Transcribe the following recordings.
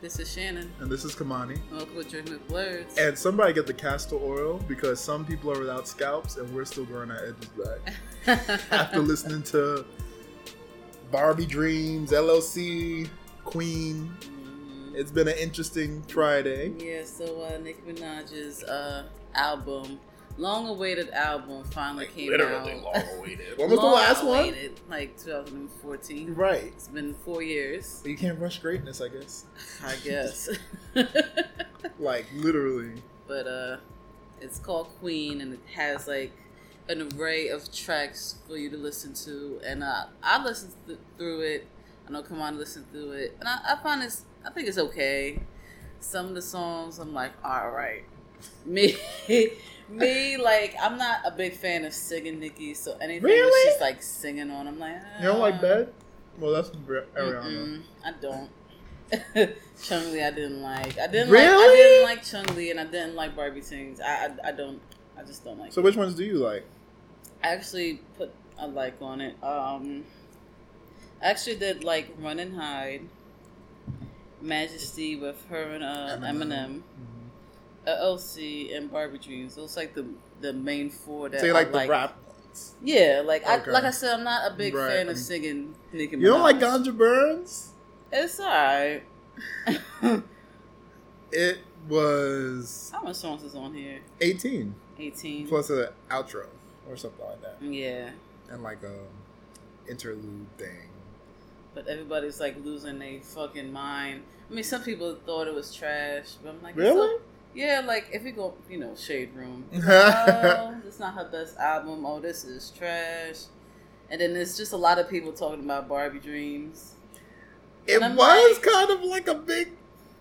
This is Shannon. And this is Khemani. Welcome to Drinking with Blurs. And somebody get the castor oil because some people are without scalps and we're still growing our edges back. After listening to Barbie Dreams, LLC, Queen, it's been an interesting Friday. Yeah, so uh, Nicki Minaj's uh, album, long-awaited album, finally Like, came literally out. long-awaited. When was the last one? Long-awaited, Like 2014. Right. It's been four years, You can't rush greatness, I guess. I guess. Like, literally. but uh, it's called Queen, and it has like an array of tracks for you to listen to. And uh, I listened th- through it. I know Come on, listen through it, and I, I find it's. I think it's okay. Some of the songs, I'm like, all right. Me, me, like I'm not a big fan of singing Nicki, so anything that Really? she's like singing on, I'm like, You don't like "Ah." bed? Well, that's Ariana. I don't. Chun-Li, I didn't like. I didn't like. I didn't like Chung Li, and I didn't like Barbie Sings. I, I, I don't. I just don't like. So, it. which ones do you like? I actually put a like on it. Um, I actually did like Run and Hide, Majesty with her and uh, Eminem, Mhm. LC, and Barbie Dreams. Those like the the main four that So, like like. the rap ones? Yeah, like Okay. I like I said, I'm not a big Right, fan of singing Nicki Minaj. You don't like Ganja Burns? It's alright. It was How much songs is on here? 18 18. plus an outro or something like that, Yeah. and like a interlude thing. But everybody's like losing their fucking mind. I mean, some people thought it was trash, but I'm like, Really? Yeah, like if we go, you know, Shade Room. oh, it's not her best album. Oh, this is trash. And then there's just a lot of people talking about Barbie Dreams. it was like- kind of like a big.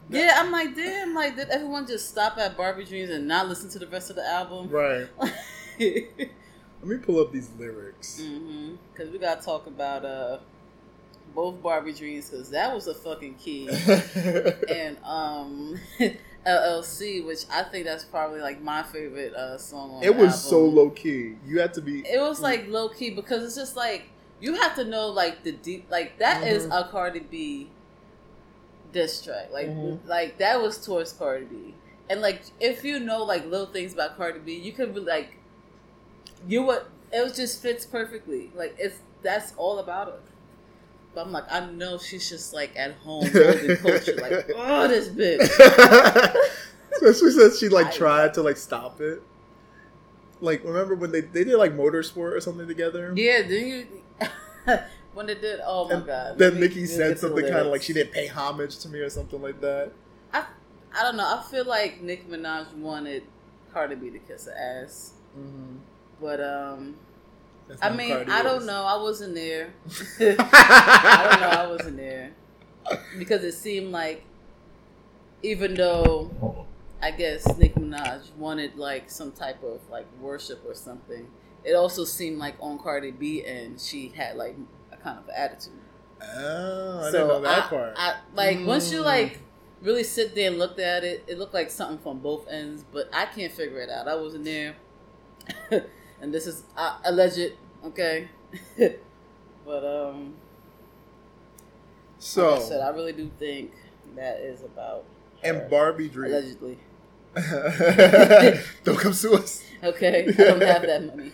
Yeah, I'm like, damn, like, did everyone just stop at Barbie Dreams and not listen to the rest of the album? Right. Let me pull up these lyrics. Mm-hmm. Because we got to talk about uh both Barbie Dreams, because that was a fucking key. and um LLC, which I think that's probably like my favorite uh song on it was so low key. You had to be. It was like low key because it's just like you have to know like the deep like that is Mhm. a Cardi B diss track. Like Mhm. like that was towards Cardi B. And like if you know like little things about Cardi B, you could be like you would it was just fits perfectly. Like it's that's all about her. But I'm like, I know she's just like at home holding culture, like, oh this bitch. Especially since she like tried to like stop it. Like remember when they they did like motorsport or something together? Yeah, then you when they did oh my And god. then Nicki said something kind of like she didn't pay homage to me or something like that. I I don't know. I feel like Nicki Minaj wanted Cardi B to kiss her ass, Mm-hmm. but um, I mean, I don't know. I wasn't there. I don't know. I wasn't there because it seemed like, even though I guess Nicki Minaj wanted like some type of like worship or something, it also seemed like on Cardi B and she had like a kind of attitude. Oh, I didn't know that I, part. I, like once you Mm. like really sit there and looked at it, it looked like something from both ends, but I can't figure it out. I wasn't there, and this is uh, alleged, okay. but um, so like I said, I really do think that is about and Barbie Dream. allegedly. don't come sue us. Okay, I don't have that money,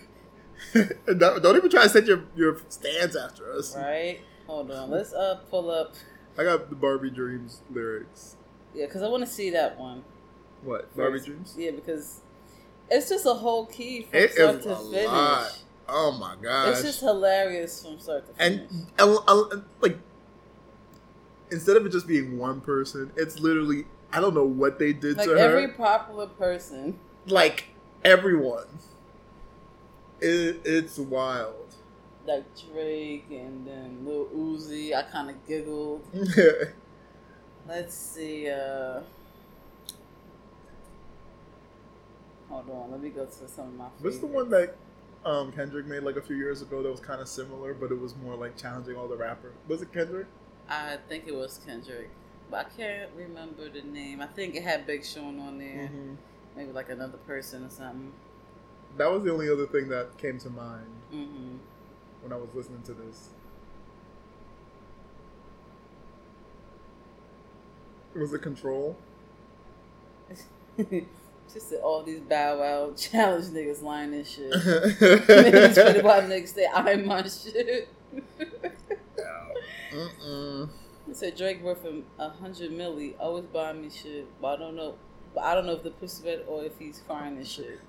don't, don't even try to set your your stands after us. right? Hold on, let's uh pull up. I got the Barbie Dreams lyrics. Yeah, because I want to see that one. What Barbie first. Dreams? Yeah, because it's just a whole key from It start to finish. lot. Oh my gosh! It's just hilarious from start to finish. and, and, and, like instead of it just being one person, it's literally I don't know what they did like to every her. Every popular person. Like everyone, it, it's wild. like Drake and then Lil Uzi. I kind of giggled. Let's see. uh Hold on, let me go to some of my. Favorites. What's the one that um, Kendrick made like a few years ago that was kind of similar, but it was more like challenging all the rappers? Was it Kendrick? I think it was Kendrick, but I can't remember the name. I think it had Big Sean on there, Mhm. maybe like another person or something. That was the only other thing that came to mind hmm when I was listening to this. Was it control? Just that all these Bow Wow challenge niggas lying and shit. Niggas funny about niggas say I'm my shit. Mm-mm. He said Drake worth a hundred milli, always buying me shit, but I don't know. But I don't know if the pussy wet or if he's crying and shit.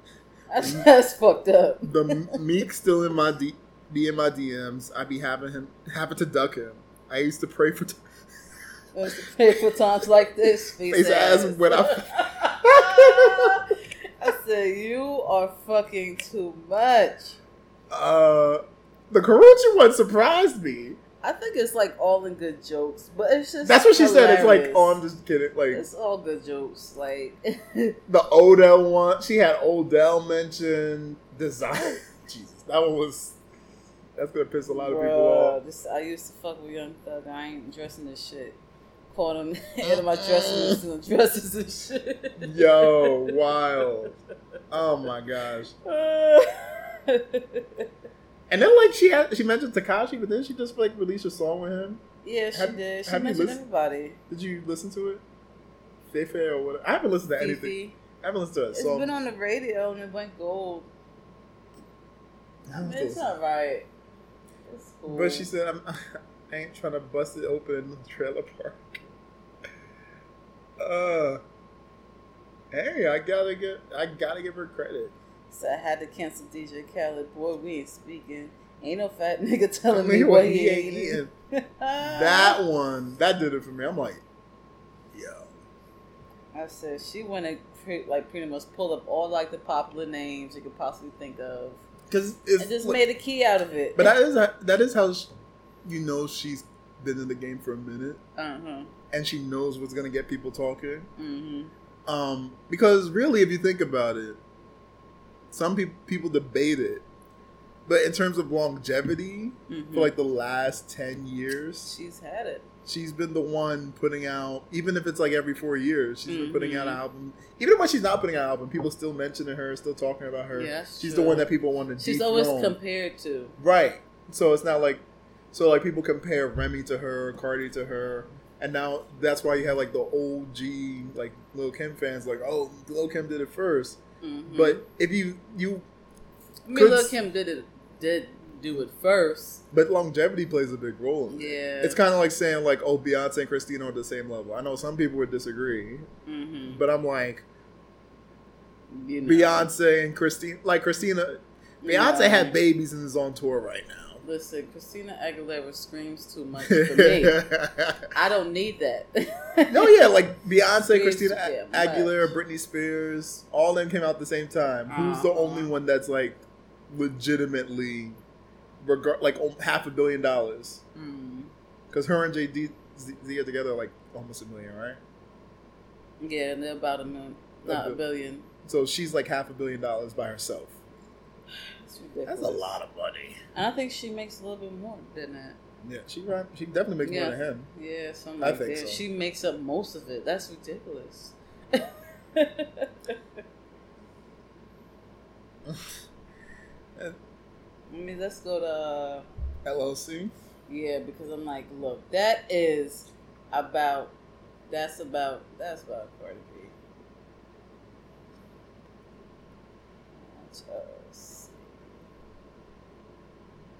That's, mm. that's fucked up. The Meek still in my D, be in my DMs. I be having him happen to duck him. I used to pray for. T- I used to pray for times like this. Face, ass. when I- I said you are fucking too much. uh, the Karuchi one surprised me. I think it's like all in good jokes, but it's just That's what she said. It's like, oh, I'm just kidding. Like It's all good jokes. Like the Odell one, she had Odell mentioned. Design. Jesus, that one was. That's gonna piss a lot of people off. This, I used to fuck with Young Thug. I ain't dressing this shit. Caught him in my dresses and dresses and shit. Yo, wild. Oh my gosh. And then like she had, she mentioned Tekashi, but then she just like released a song with him. yeah, she Have- did. She mentioned listened- everybody. Did you listen to it? Fefe or whatever. I haven't listened to anything. Fifi. I haven't listened to a It's song. been on the radio and it went gold. It's alright. It's cool. But she said, I'm, I ain't trying to bust it open in the trailer park. Uh, hey, I gotta get, I gotta give her credit. So I had to cancel DJ Khaled. Boy, we ain't speaking. Ain't no fat nigga telling Me me what he he ain't eating. eating. That one, that did it for me. I'm like, yo, I said she went and pre- like pretty much pulled up all like the popular names you could possibly think of, because it just like- made a key out of it. But that is that is how sh you know she's been in the game for a minute, uh huh. And she knows what's gonna get people talking. Mm-hmm. Um, because really, if you think about it, some people people debate it, but in terms of longevity, mm-hmm. for like the last ten years, she's had it. she's been the one putting out. Even if it's like every four years, she's been putting out an Mhm. album. Even when she's not putting out an album, people still mentioning her, still talking about her. Yeah, she's true. the one that people want to. She's dethrone. always compared to. Right. So it's not like so like people compare Remy to her, Cardi to her, and now that's why you have like the OG like Lil Kim fans like, oh, Lil Kim did it 1st Mhm. But if you you I mean, could- Lil Kim did it. Did do it first. but longevity plays a big role in it. Yeah. It's kind of like saying like, oh, Beyonce and Christina are the same level. I know some people would disagree, Mm-hmm. but I'm like You know. Beyonce and Christina, like Christina, Beyonce Yeah. had babies and is on tour right now. Listen, Christina Aguilera screams too much for me. I don't need that. No, yeah, like Beyonce, Christina too A- damn Aguilera, Britney Spears, all of them came out at the same time. Who's the Uh-huh. only one that's like legitimately, regard like half a billion dollars? Mm. Because her and JD Z Z are together like almost a million, right? Yeah, and they're about a million, not a A billion. So she's like half a billion dollars by herself. It's ridiculous. That's a lot of money. And I think she makes a little bit more than that. Yeah, she right. She definitely makes Yeah. more than him. Yeah, something I like think that. so. She makes up most of it. That's ridiculous. I mean, let's go to uh, LLC. yeah, because I'm like, look, that is about that's about that's about Cardi B. Let's see.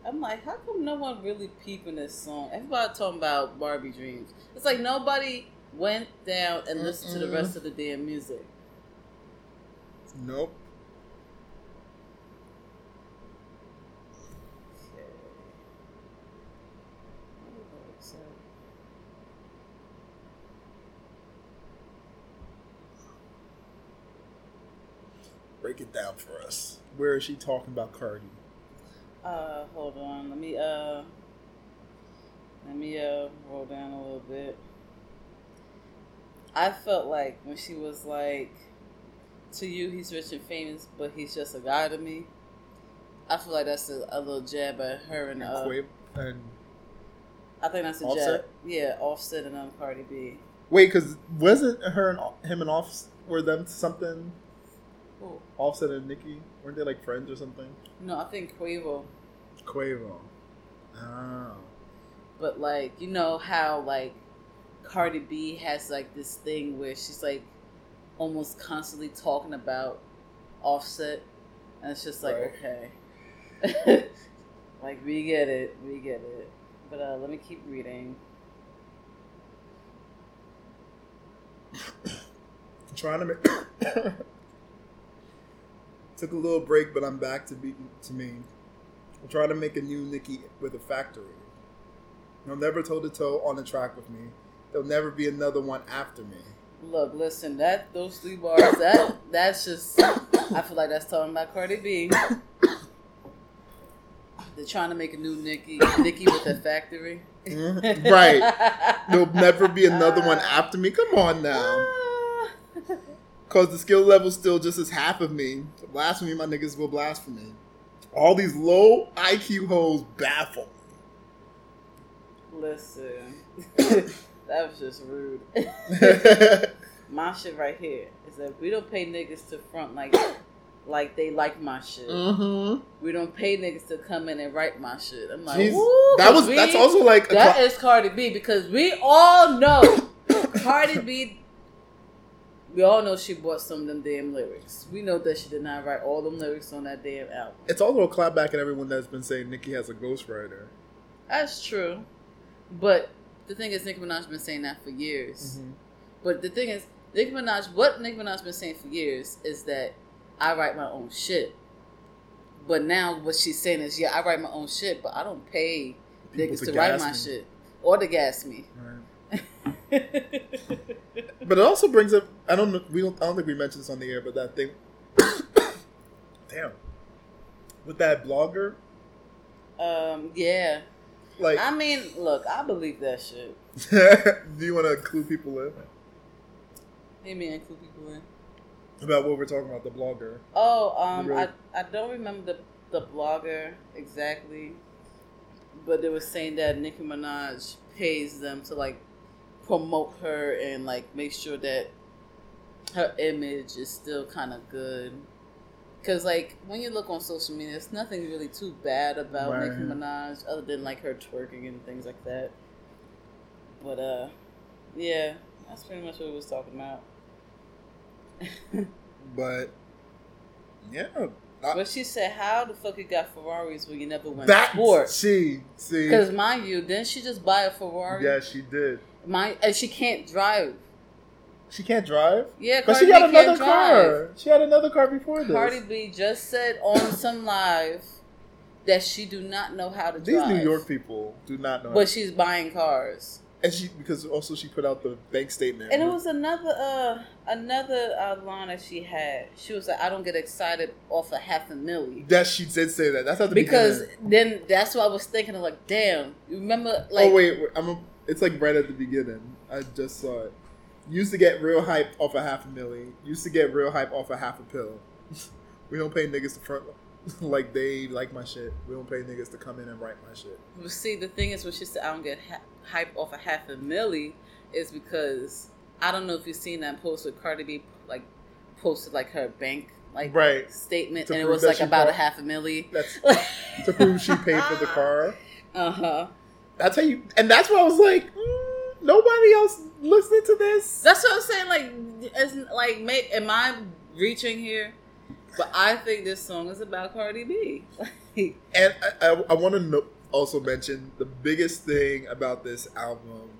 I'm like, how come no one really peeping this song? Everybody talking about Barbie Dreams. It's like nobody went down and listened to the rest of the damn music. Nope. Okay. So, Break it down for us. Where is she talking about Cardi? Uh, hold on. Let me uh, let me uh roll down a little bit. I felt like when she was like, "To you, he's rich and famous, but he's just a guy to me." I feel like that's a, a little jab at her and And uh, Quavo and I think that's a Offset? jab. Yeah, Offset and um Cardi B. Wait, because wasn't her and him and Offset were them something? Cool. Offset and Nicki weren't they like friends or something? No, I think Quavo. Quavo. Oh. But like, you know how like Cardi B has like this thing where she's like almost constantly talking about Offset, and it's just like Right. okay, like we get it, we get it. But uh, let me keep reading. trying to make. Took a little break, but I'm back to be to me. I'm trying to make a new Nicki with a factory. They'll never toe to toe on the track with me. There'll never be another one after me. Look, listen, that those three bars, that that's just I feel like that's talking about Cardi B. They're trying to make a new Nicki, Nicki with a factory. Mhm. Right. There'll never be another one after me. Come on now. Cause the skill level's still just as half of me. Blasphemy, my niggas will blasphemy. All these low IQ hoes baffle. Listen, that was just rude. my shit right here is that we don't pay niggas to front like like they like my shit. mm-hmm. We don't pay niggas to come in and write my shit. I'm like, That was we- that's also like a That cla- is Cardi B because we all know Cardi B. We all know she bought some of them damn lyrics. We know that she did not write all them lyrics on that damn album. it's also a clap back at everyone that's been saying Nicki has a ghostwriter. That's true, but the thing is, Nicki Minaj has been saying that for years. Mm-hmm. But the thing is, Nicki Minaj, what Nicki Minaj has been saying for years is that I write my own shit. But now what she's saying is, yeah, I write my own shit, but I don't pay People niggas to to write my me. shit or to gas me. Right. But it also brings up I don't know we don't I don't think we mentioned this on the air, but that thing Damn. With that blogger, um, yeah. like I mean, look, I believe that shit. do you wanna clue people in Hey, man, clue people in. about what we're talking about, the blogger? Oh, um, You I, I don't remember the, the blogger exactly, but they were saying that Nicki Minaj pays them to like promote her and like make sure that her image is still kind of good. Cause like when you look on social media, there's nothing really too bad about Right. Nicki Minaj other than like her twerking and things like that. But uh, yeah, that's pretty much what we was talking about. But yeah. I- But she said, "How the fuck you got Ferraris when you never went that sports?" she see Because mind you, didn't she just buy a Ferrari? Yeah, she did. Mind, and she can't drive. She can't drive? Yeah, But she had B can't another drive. car. She had another car before this. Cardi B just said on some live that she do not know how to These drive. These New York people do not know. but she's buying cars. and she because also she put out the bank statement. And it was another uh another uh, line that she had. She was like, "I don't get excited off a half a milli." that she did say that. That's at the Because beginning. then that's what I was thinking of. Like, damn, you remember? Like, oh wait, wait, I'm. A, it's like right at the beginning. I just saw it. Used to get real hype off a half a milli. Used to get real hype off a half a pill. we don't pay niggas to front like they like my shit. We don't pay niggas to come in and write my shit. Well, see, the thing is, when she said I don't get ha- hype off a half a milli, is because I don't know if you've seen that post with Cardi B, like posted like her bank like Right. statement, To and it was like about a half a milli. That's to prove she paid for the car. Uh huh. That's how you, and that's why I was like, mm, nobody else listening to this. That's what I'm saying. Like, as like, may, am I reaching here? But I think this song is about Cardi B. And I, I, I want to no, also mention the biggest thing about this album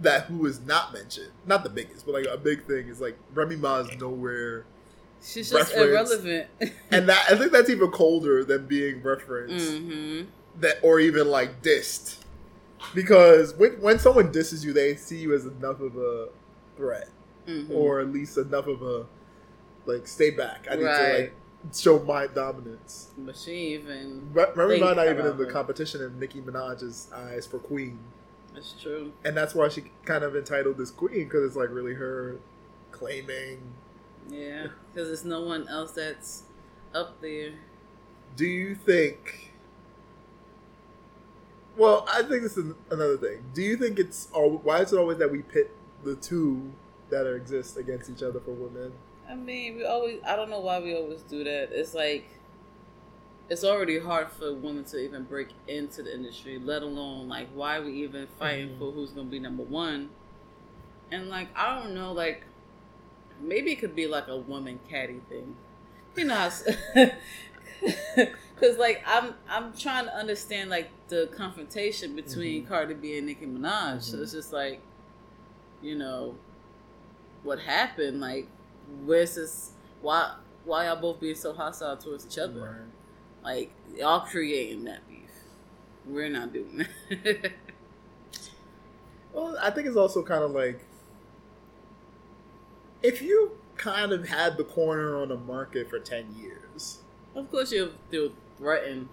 that who is not mentioned, not the biggest, but like a big thing is like Remy Ma is nowhere, she's just irrelevant. and that I think that's even colder than being referenced hmm that or even like dissed, because when when someone disses you, they see you as enough of a threat, hmm or at least enough of a like stay back. I need to like show my dominance. but she even Re- Ma not even in the competition in Nicki Minaj's eyes for Queen. that's true. and that's why she kind of entitled this queen because it's like really her claiming. Yeah, because there's no one else that's up there. Do you think? Well, I think this is another thing. Do you think it's al- why is it always that we pit the two that exist against each other for women? I mean, we always, I don't know why we always do that. It's like, it's already hard for women to even break into the industry, let alone, like, why are we even fighting Mhm. for who's going to be number one? And like I don't know, like maybe it could be like a woman caddy thing. You know, because like I'm I'm trying to understand like the confrontation between Mhm. Cardi B and Nicki Minaj. So Mhm. it's just like, you know, what happened? Like, where's this? Why why y'all both being so hostile towards each other? Right. Like y'all creating that beef. We're not doing that. Well, I think it's also kind of like if you kind of had the corner on the market for ten years of course, you'll threatened.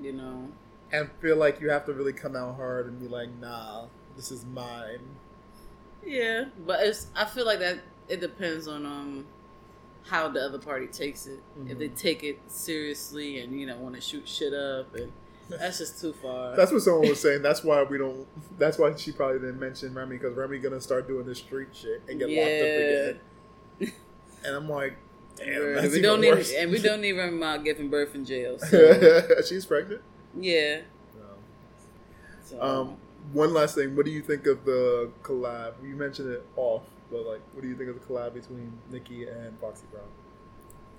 You know. and feel like you have to really come out hard and be like, nah, this is mine. Yeah, but it's. I feel like that it depends on um how the other party takes it. If they Mhm. take it seriously and you know want to shoot shit up, and that's just too far. That's what someone was saying. That's why we don't. That's why she probably didn't mention Remy because Remy gonna start doing this street shit and get locked up again. And I'm like, damn, we don't need, worse. and we don't even Remy Ma giving birth in jail. So, She's pregnant. yeah. No. So, Um, one last thing. What do you think of the collab? You mentioned it off, but like, what do you think of the collab between Nicki and Foxy Brown?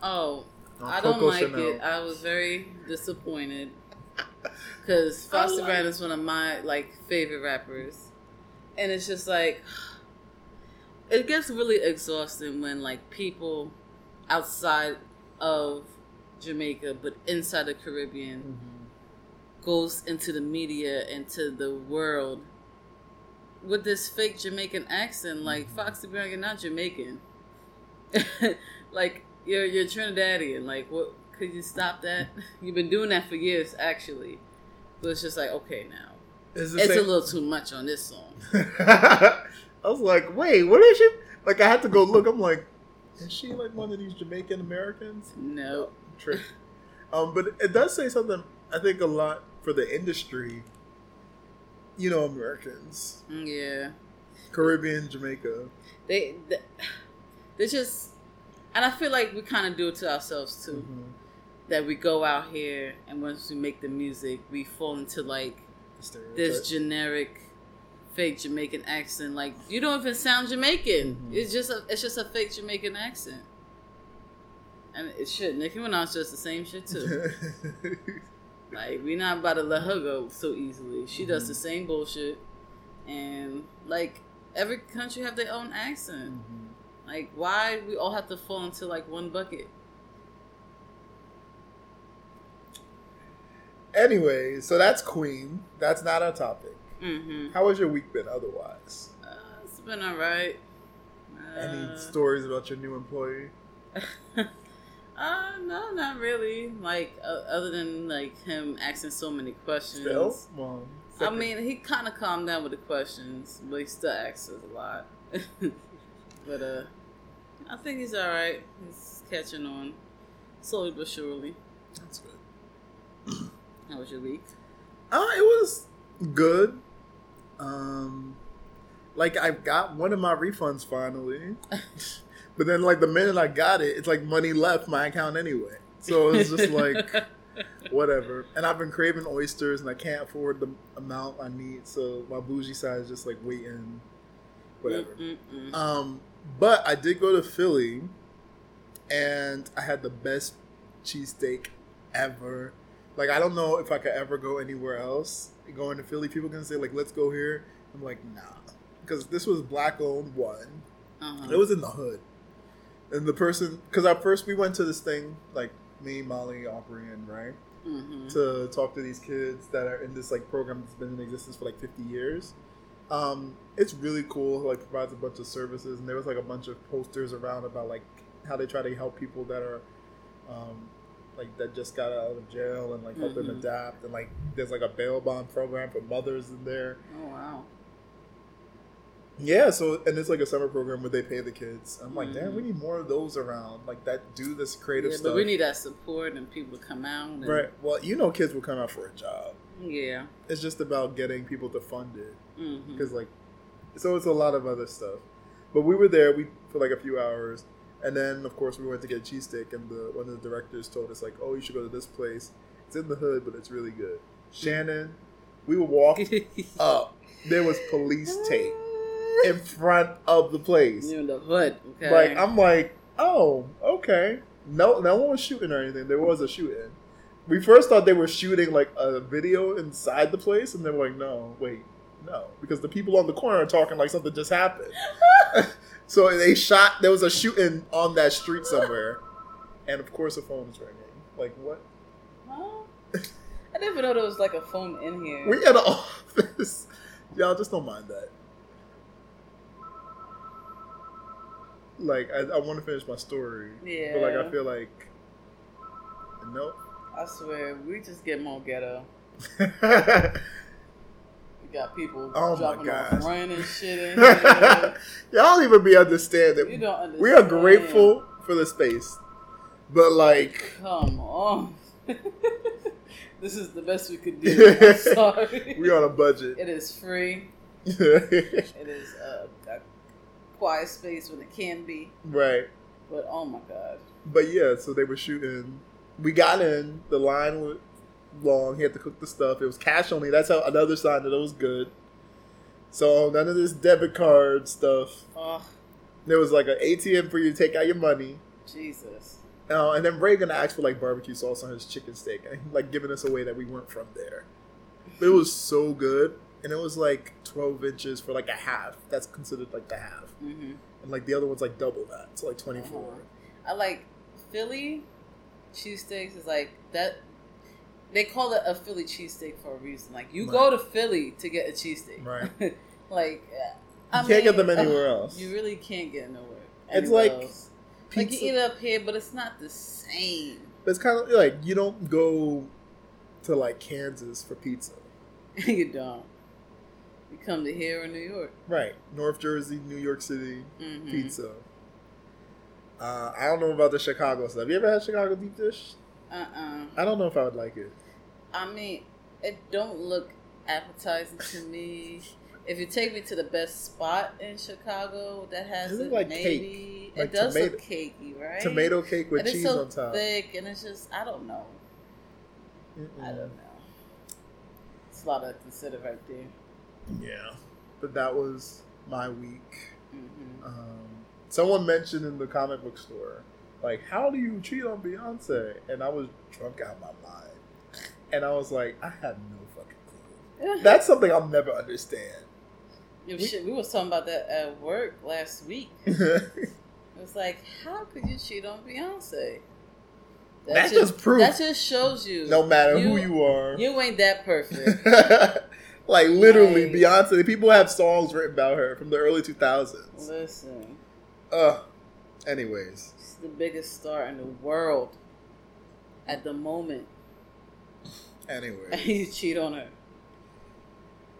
oh, On I don't like Chanel. it. I was very disappointed because Foster like- Brown is one of my like favorite rappers, and it's just like it gets really exhausting when like people outside of Jamaica but inside the Caribbean Mhm. goes into the media into the world with this fake Jamaican accent. Like Foxy Brown, you're not Jamaican. like you're you're Trinidadian. Like what? Could you stop that? You've been doing that for years, actually. But it's just like okay now. The It's a little too much on this song. I was like, wait, what is she? Like, I had to go look. I'm like, is she like one of these Jamaican Americans? No. Trick. um, but it does say something. I think a lot for the industry. You know, Americans, Yeah. Caribbean, Jamaica. They they, they just and I feel like we kind of do it to ourselves too. Mhm. That we go out here and once we make the music, we fall into like this generic fake Jamaican accent. Like you don't even sound Jamaican. Mhm. It's just a it's just a fake Jamaican accent. And it should. Nicki Minaj does the same shit too. like we're not about to let her go so easily. She does Mhm. the same bullshit. And like every country have their own accent. Mhm. Like why we all have to fall into like one bucket? Anyway, so that's Queen. That's not our topic. Mm-hmm. How has your week been otherwise? Uh, it's been alright. Any Uh, stories about your new employee? uh, no, not really. Like, uh, other than like him asking so many questions. Still? Well, I mean, he kind of calmed down with the questions, but he still asks us a lot. but uh, I think he's all right. He's catching on, slowly but surely. that's good. How was your week? Uh, it was good. Um, like I've got one of my refunds finally, but then like the minute I got it, it's like money left my account anyway. So it's just like whatever. And I've been craving oysters, and I can't afford the amount I need. So my bougie side is just like waiting, whatever. Mm-mm-mm. Um, but I did go to Philly, and I had the best cheesesteak ever. Like I don't know if I could ever go anywhere else. Going to Philly, people can say like, "Let's go here." I'm like, nah, because this was black owned one. Uh-huh. It was in the hood, and the person because at first we went to this thing like me, Molly, Aubrey, and right Mhm. to talk to these kids that are in this like program that's been in existence for like 50 years. Um, it's really cool. Like provides a bunch of services, and there was like a bunch of posters around about like how they try to help people that are, um, like that just got out of jail and like help them Mhm. adapt. And like there's like a bail bond program for mothers in there. Oh wow. Yeah, so and it's like a summer program where they pay the kids. I'm like, damn, Mhm. we need more of those around. Like that do this creative Yeah, stuff. but we need that support and people to come out. And, right. Well, you know, kids will come out for a job. Yeah. It's just about getting people to fund it. Mm-hmm. because like so it's a lot of other stuff but we were there we for like a few hours and then of course we went to get a cheesesteak and the one of the directors told us like oh you should go to this place it's in the hood but it's really good shannon we would walk up there was police tape in front of the place. You're in the hood. Okay. Like I'm like, oh, okay. No, no one was shooting or anything. There was a shooting. We first thought they were shooting like a video inside the place, and they were like, no, wait, no, because the people on the corner are talking like something just happened. so they shot. There was a shooting on that street somewhere, and of course, a phone is ringing. Like what? Huh? I didn't even know there was like a phone in here. We at an office. Y'all just don't mind that. Like I, I want to finish my story, yeah. but like I feel like nope. I swear, we just get more ghetto. We got people Oh dropping off rent and shit. Y'all don't even be understanding. you don't understand. we are grateful for the space, but like Come on. this is the best we could do. I'm sorry. we on a budget. It is free. It is a, a quiet space when it can be. right, But oh my god. but yeah. So they were shooting. We got in. The line was long. He had to cook the stuff. It was cash only. That's how another sign that it was good. So none of this debit card stuff. There was like an ATM for you to take out your money. Jesus. Uh, and then Ray gonna ask for like barbecue sauce on his chicken steak, and he, like giving us away that we weren't from there. But it was so good, and it was like twelve inches for like a half. That's considered like the half, hmm and like the other one's like double that. It's like twenty four. I like Philly cheesesteaks is like that. They call it a Philly cheesesteak for a reason. Like you Right. go to Philly to get a cheesesteak, Right. like I You can't get them anywhere else. You really can't get nowhere. It's anywhere like else. like you eat it up here, but it's not the same. but it's kind of like you don't go to like Kansas for pizza, you don't. You come to here in New York. right? North Jersey, New York City hmm pizza. Uh, I don't know about the Chicago stuff. You ever had Chicago deep dish? Uh uh I don't know if I would like it. I mean, it don't look appetizing to me. If you take me to the best spot in Chicago that has It like maybe Like it does tomato- look cakey, right? Tomato cake with and cheese it's so on top. thick, and it's just I don't know. Mm-mm. I don't know. It's a lot to consider right there. Yeah, but that was my week. hmm Um, someone mentioned in the comic book store, like, how do you cheat on Beyonce? And I was drunk out of my mind, and I was like, I have no fucking clue. That's something I'll never understand. Yeah, shit, we was talking about that at work last week. It was like, how could you cheat on Beyonce? That just proves That just shows you. no matter who You- you are. You ain't that perfect. like literally, Like- Beyonce. People have songs written about her from the early two thousands. Listen, Ugh. Anyways, the biggest star in the world at the moment, and anyways. you cheat on her.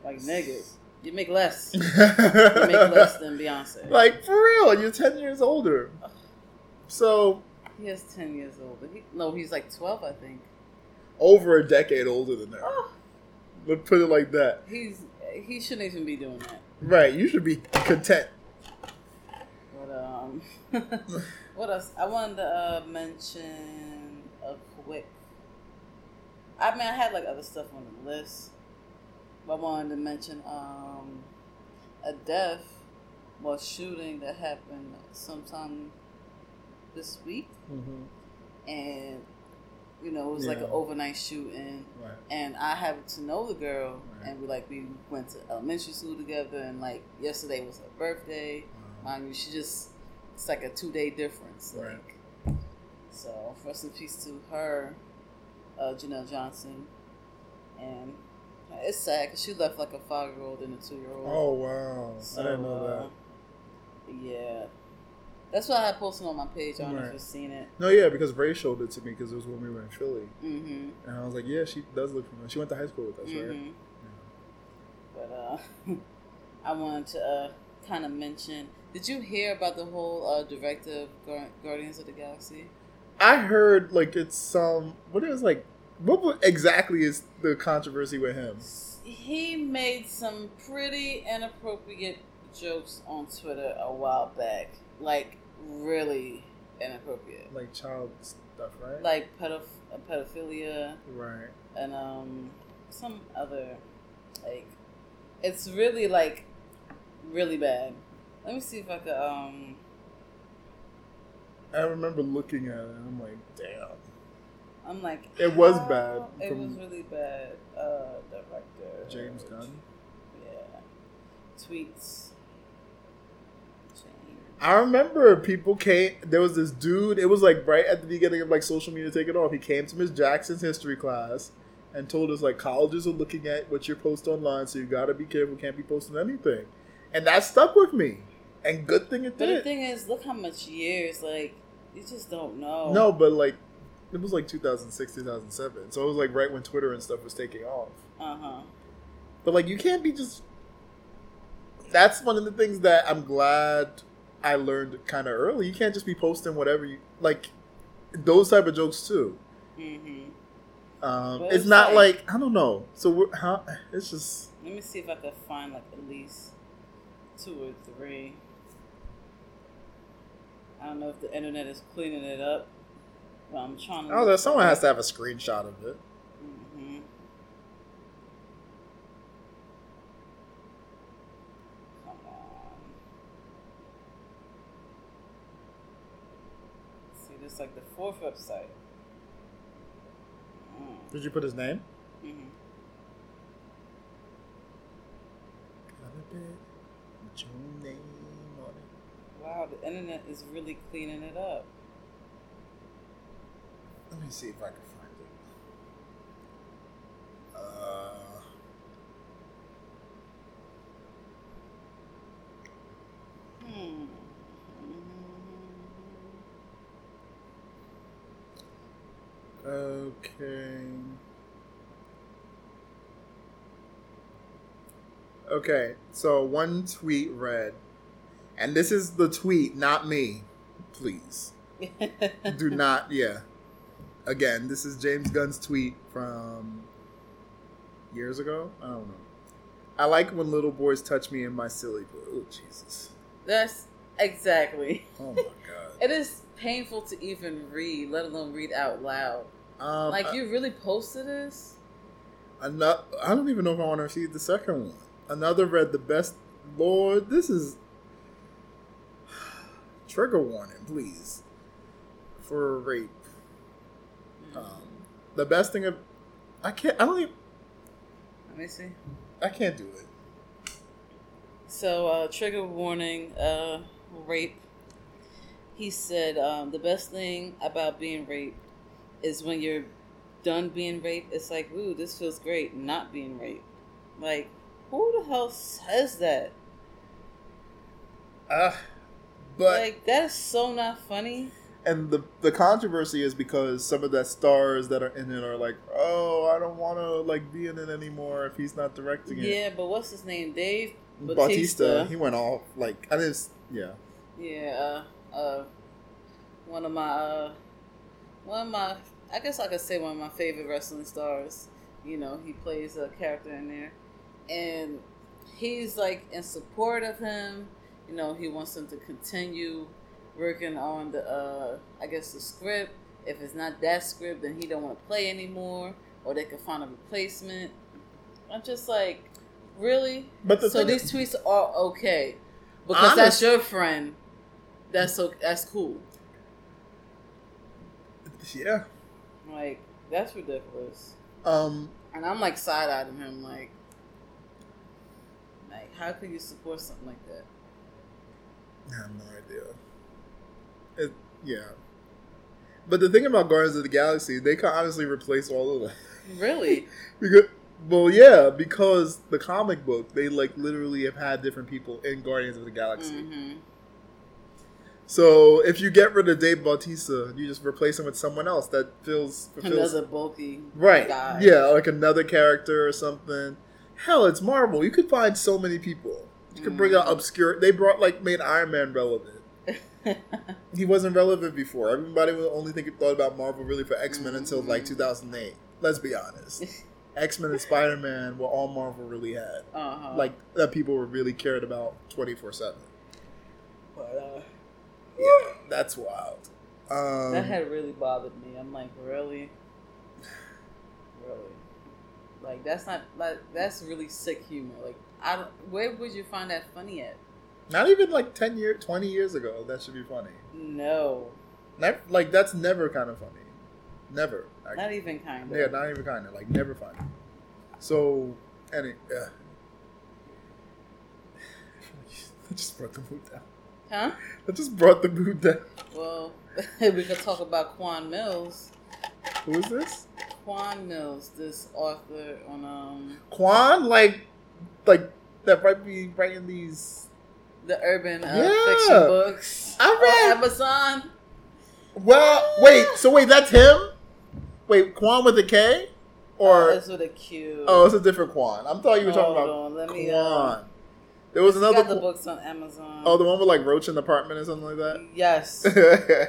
Like nigga, you make less. You make less than Beyonce. like for real, you're ten years older. So He is ten years older. He, no, he's like twelve, I think. over a decade older than her. Oh, Let's put it like that. he's he shouldn't even be doing that. Right. You should be content. Um, what else? I wanted to uh, mention a quick. I mean, I had like other stuff on the list, but I wanted to mention um, a death or shooting that happened sometime this week, and you know it was like an overnight shooting, Right. and I happened to know the girl, Right. and we like we went to elementary school together, and like yesterday was her birthday. Mind you, she just it's like a two day difference. Like Right. so rest in peace to her, uh, Janelle Johnson. And it's sad because she left like a five year old and a two year old. Oh wow! I didn't know that. Yeah. That's what I had posted on my page. I don't know if you've seen it. No, yeah, because Ray showed it to me because it was when we were in Philly, Mm-hmm. and I was like, yeah, she does look familiar. She went to high school with us, right? hmm But uh, I wanted to uh, kind of mention. Did you hear about the whole uh, director Guardians of the Galaxy? I heard like it's some what is like what exactly is the controversy with him? He made some pretty inappropriate jokes on Twitter a while back. Like, really inappropriate. Like child stuff, right? Like pedoph- pedophilia right. and um some other like it's really like really bad. Let me see if I could. Um, I remember looking at it and I'm like, damn. I'm like, It was bad It was really bad. Uh, director James Gunn. Yeah, tweets. I remember people came. There was this dude. It was like right at the beginning of like social media taking off. He came to Miss Jackson's history class and told us like colleges are looking at what you post online, so you got to be careful. Can't be posting anything, and that stuck with me. And good thing it But the thing is, look how much years. Like, you just don't know. No, but like it was like 2006, 2007. So it was like right when Twitter and stuff was taking off. Uh huh. But like you can't be just. That's one of the things that I'm glad I learned kind of early. You can't just be posting whatever you like. Those type of jokes too. Mm-hmm. Um, it's, it's not like- like, I don't know. So we're, how it's just Let me see if I can find like at least two or three. I don't know if the internet is cleaning it up, but I'm trying to. oh, there's someone has to have a screenshot of it. hmm Come on. See, this like the fourth website. Mm. Did you put his name? hmm Put your name on it. Wow, the internet is really cleaning it up. Let me see if I can find it. Uh, Hmm. okay. Okay, so one tweet read, and this is the tweet, not me. Please do not. Yeah. Again, this is James Gunn's tweet from years ago. I don't know. I like when little boys touch me in my silly. Oh Jesus! That's exactly. Oh my God! It is painful to even read, let alone read out loud. Um, Like you really posted this? Another, I don't even know if I want to read the second one. Another read the best. Lord, this is trigger warning, please, for rape. Um, the best thing of I can't. I don't even. Let me see. I can't do it. So, uh, trigger warning, uh, rape. He said um, the best thing about being raped is when you're done being raped, it's like, ooh, this feels great not being raped. Like, who the hell says that? Uh, but like, that is so not funny. and the the controversy is because some of the stars that are in it are like, oh, I don't want to like be in it anymore if he's not directing it. Yeah, but what's his name? Dave Bautista, Bautista. he went off like I didn't. Yeah. Yeah, uh, uh, one of my, uh, one of my, I guess I could say one of my favorite wrestling stars. You know, he plays a character in there, and he's like in support of him. You know, he wants him to continue working on the, uh, I guess the script. If it's not that script, then he don't want to play anymore, or they could find a replacement. I'm just like, really? But the so thing these tweets are okay because that's your friend. That's so that's cool. Yeah. Like that's ridiculous. Um. And I'm like side eyeing him like, like how could you support something like that? I have no idea. It, yeah. But the thing about Guardians of the Galaxy, they can honestly replace all of them. Really? because, well, yeah, because the comic book, they like literally have had different people in Guardians of the Galaxy. hmm So if you get rid of Dave Bautista, you just replace him with someone else that feels fulfills Another bulky right. guy. Yeah, like another character or something. Hell, it's Marvel. You could find so many people. You could bring out obscure. They brought like made Iron Man relevant. He wasn't relevant before. Everybody was only thinking thought about Marvel really for X Men until like Mhm. 2008. Let's be honest. X Men and Spider Man were all Marvel really had. uh-huh. Like that people were really cared about 24 seven. but, uh, Yeah, that's wild. Um, that had really bothered me. I'm like, really, really, like that's not like that's really sick humor. Like I where would you find that funny at? Not even like ten years, twenty years ago. That should be funny. No, Never, like that's never kind of funny. Never. Actually. not even kind of. Yeah, not even kind of like never funny. So, any, uh, I just brought the mood down. Huh? I just brought the mood down. Well, we could talk about Quan Millz. Who is this? Quan Millz, this author on um Quan, like, like that might be writing these. the urban uh, Yeah. fiction books I on read. Amazon. Well, wait. So wait, that's him. Wait, Quan with a K, or it's with a Q. oh, it's a different Quan. I'm thought you were talking about on, let Quan. me, uh, there was another. got the Quan- books on Amazon. Oh, the one with like Roach in the apartment or something like that. yes.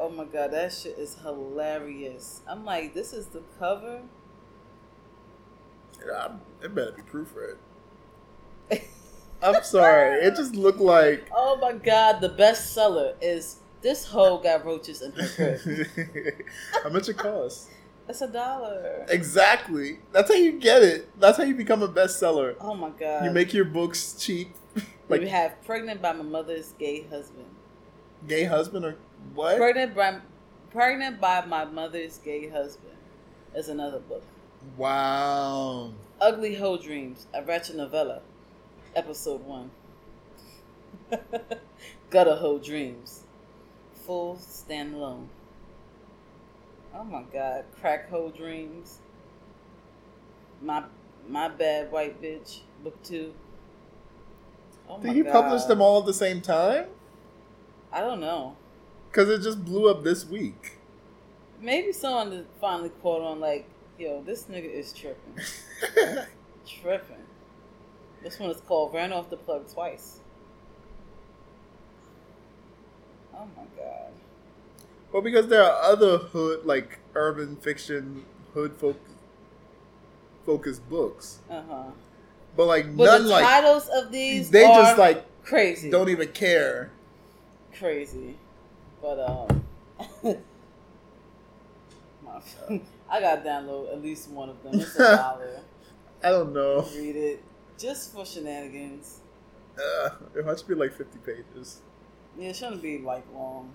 Oh my god, that shit is hilarious. I'm like, this is the cover. Yeah, it better be proofread. I'm sorry. It just looked like. Oh my god, the bestseller is this hoe got roaches in her crib. How much it costs? It's a dollar. Exactly. That's how you get it. That's how you become a bestseller. Oh my god. You make your books cheap. like like you have pregnant by my mother's gay husband. gay husband or what? Pregnant by pregnant by my mother's gay husband is another book. Wow. Ugly Hoe Dreams, a ratchet novella, episode one. Gutter Hoe Dreams, full standalone. Oh my god, Crack Hoe Dreams. My my bad white bitch, book two. Oh my Did he god. publish them all at the same time? I don't know. Because it just blew up this week. Maybe someone finally caught on like, yo, this nigga is tripping. tripping. This one is called Ran Off the Plug Twice. Oh my god. well, because there are other hood, like urban fiction, hood folk, focused books. Uh huh. But like But none the like titles of these they just like crazy. don't even care. crazy. But um my- I gotta download at least one of them. It's a dollar. I don't know. Read it. Just for shenanigans. Uh, it must be like fifty pages. Yeah, it shouldn't be like long.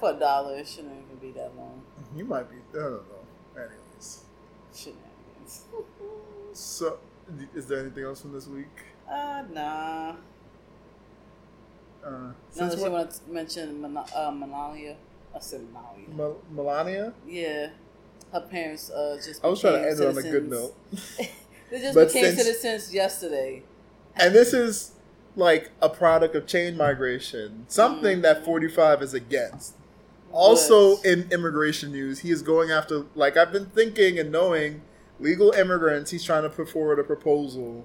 For a dollar, it shouldn't even be that long. You might be. I don't know. Anyways, Shenanigans. so is there anything else from this week? uh, nah. Uh, that you want to mention Mana- uh, Manalia, I said Manalia. Mel- Melania, Yeah, her parents uh, just. I was trying to end it on a good note. they just But became since- citizens yesterday. And this is like a product of chain migration, something that 45 is against. Also, in immigration news, he is going after, like, I've been thinking and knowing legal immigrants. He's trying to put forward a proposal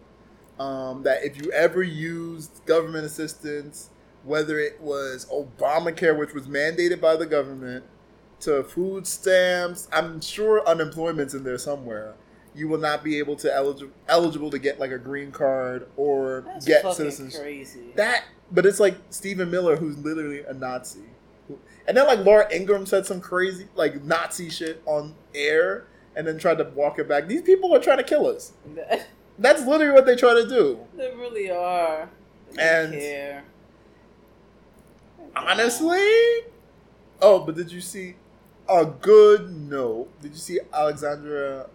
um, that if you ever used government assistance, whether it was Obamacare, which was mandated by the government, to food stamps, I'm sure unemployment's in there somewhere. You will not be able to eligible eligible to get like a green card or That's get citizenship. crazy. That, but it's like Stephen Miller, who's literally a Nazi, and then like Laura Ingraham said some crazy like Nazi shit on air, and then tried to walk it back. These people are trying to kill us. That's literally what they try to do. they really are. They And- care. Honestly, oh, but did you see a good note? Did you see Alexandra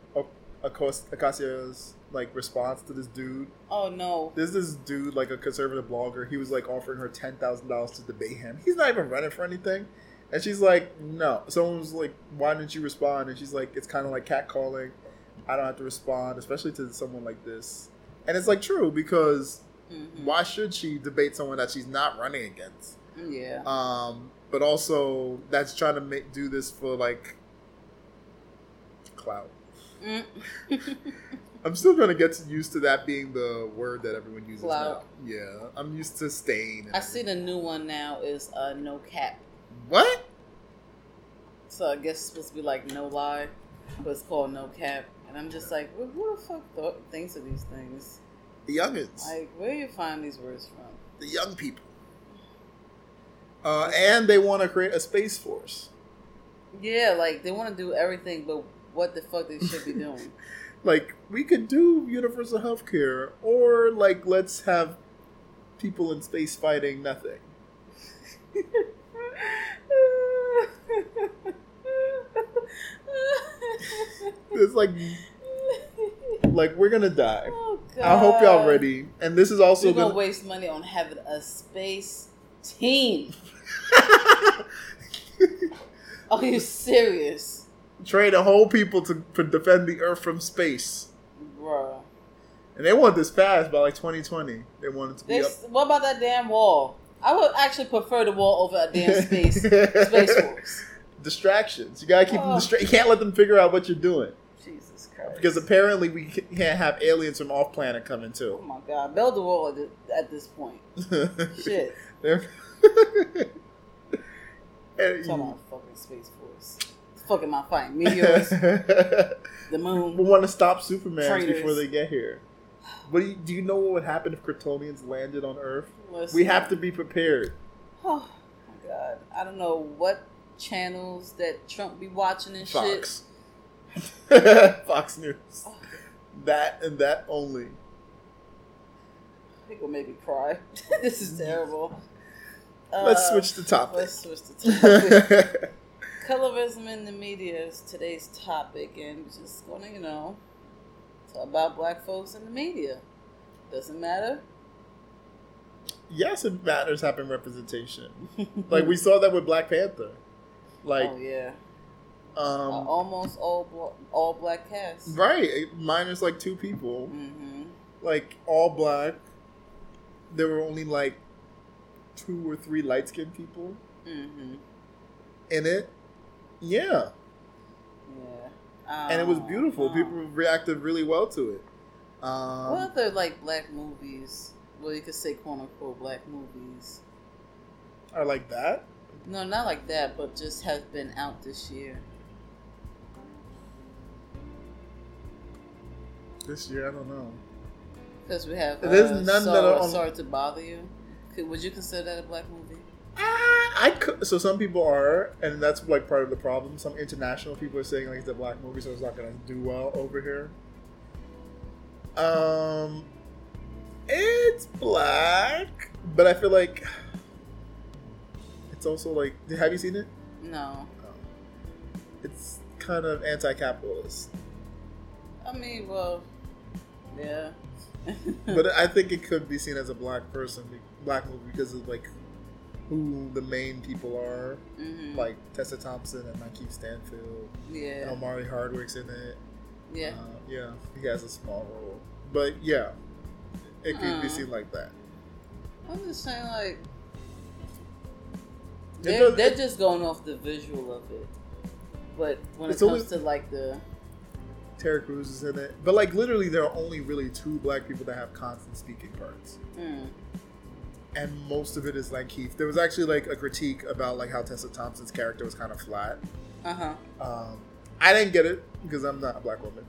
Ocasio's like response to this dude? Oh no. There's this dude, like a conservative blogger. He was like offering her ten thousand dollars to debate him. He's not even running for anything, and she's like, "No." Someone was like, "Why didn't you respond?" And she's like, "It's kind of like catcalling. I don't have to respond, especially to someone like this." And it's like true because Mhm. why should she debate someone that she's not running against? Yeah. Um, but also that's trying to make do this for like clout. Mm. I'm still trying to get used to that being the word that everyone uses Clout. now. Yeah, I'm used to stain. and I see the new one now is uh, no cap. What? So I guess it's supposed to be like no lie, but it's called no cap. And I'm just like, who who the fuck thought, thinks of these things? The youngins, Like, where do you find these words from? the young people, uh, and they want to create a space force. Yeah, like they want to do everything, but what the fuck they should be doing? like we could do universal health care or like let's have people in space fighting nothing it's like like we're gonna die Oh, i hope y'all ready and this is also We're gonna gonna waste money on having a space team. Are you serious, train a whole people to, to defend the earth from space bruh? and they want this fast by like 2020 they want it to be They, up what about that damn wall? I would actually prefer the wall over a damn space space distractions you gotta keep them Oh. distra- you can't let them figure out what you're doing Jesus Christ! because apparently we can't have aliens from off planet coming too. oh my God, build the wall at, this point. Shit, And talking you- about fucking space force. Fucking my fighting meteors, the moon. we want to stop Superman Traitors. before they get here. What do you, do you know what would happen if Kryptonians landed on Earth? Listen. We have to be prepared. Oh my God, I don't know what channels that Trump be watching and shit. Fox. Fox News. Oh. That and that only. It gonna make me cry. this is terrible. Let's Uh, switch the topic. Let's switch the topic. Colorism in the media is today's topic, and we're just gonna, you know, talk about black folks in the media. Doesn't matter. yes, it matters having representation. Like we saw that with Black Panther. Like, oh yeah, um, Uh, almost all all black cast. right, minus like two people. Mm-hmm. like all black. There were only like two or three light skinned people Mm-hmm. in it. Yeah. Yeah. And it was Oh, beautiful. People reacted really well to it. What Um, other like black movies? Well, you could say quote unquote black movies. are like that. No, not like that, but just have been out this year. This year, I don't know. Because we have. Uh, There's none that are on- sorry to bother you. Could, would you consider that a black movie? I could, so some people are, and that's like part of the problem. Some international people are saying like it's a black movie, so it's not gonna do well over here. Um, it's black, but I feel like it's also like. Have you seen it? No. It's kind of anti-capitalist, I mean, well, yeah. but I think it could be seen as a black person, black movie because of like who the main people are, Mhm. like Tessa Thompson and Lakeith Stanfield. yeah, Omari Hardwick's in it. yeah. Uh, yeah, he has a small role, but yeah, it could be Uh. seen like that. I'm just saying, like, they're, does- they're it- just going off the visual of it. But when it comes always- to like the Terry Crews is in it, but like literally, there are only really two black people that have constant speaking parts, mm, and most of it is like Keith. There was actually like a critique about like how Tessa Thompson's character was kind of flat. uh huh. Um, I didn't get it because I'm not a black woman,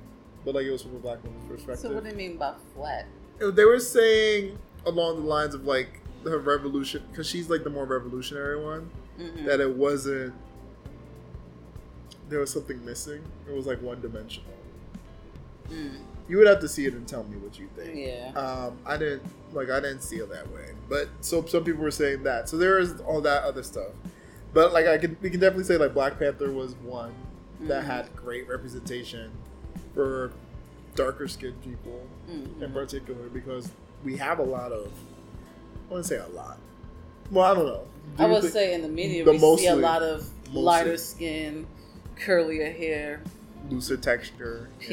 but like it was from a black woman's perspective. So what do you mean by flat? they were saying along the lines of like her revolution because she's like the more revolutionary one hmm that it wasn't there was something missing it was like one dimensional Mm, you would have to see it and tell me what you think yeah. um i didn't like i didn't see it that way but so some people were saying that so there is all that other stuff but like i can we can definitely say like black panther was one that Mhm. had great representation for darker skinned people Mhm. in particular because we have a lot of I wouldn't say a lot. Well, I don't know. Do I would say in the media the we see a lot of mostly. lighter skin, curlier hair looser texture yeah.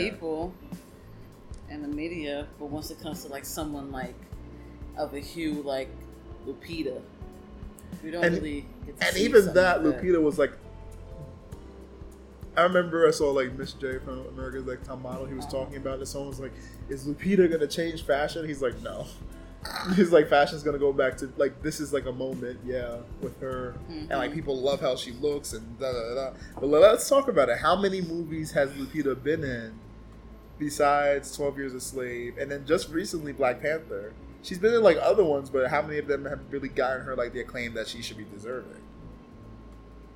In the media, but once it comes to like someone like of a hue like Lupita, we don't And- really get to and even that, like Lupita was like. I remember I saw like Miss J from America's Like Top Model. He was Uh-huh. talking about it. Someone was like, "Is Lupita gonna change fashion?" He's like, "No." He's like, "Fashion's gonna go back to like this is like a moment, yeah, with her, and like Mhm. people love how she looks and da da da." But let's talk about it. How many movies has Lupita been in besides Twelve Years a Slave, and then just recently Black Panther? She's been in like other ones, but how many of them have really gotten her like the acclaim that she should be deserving?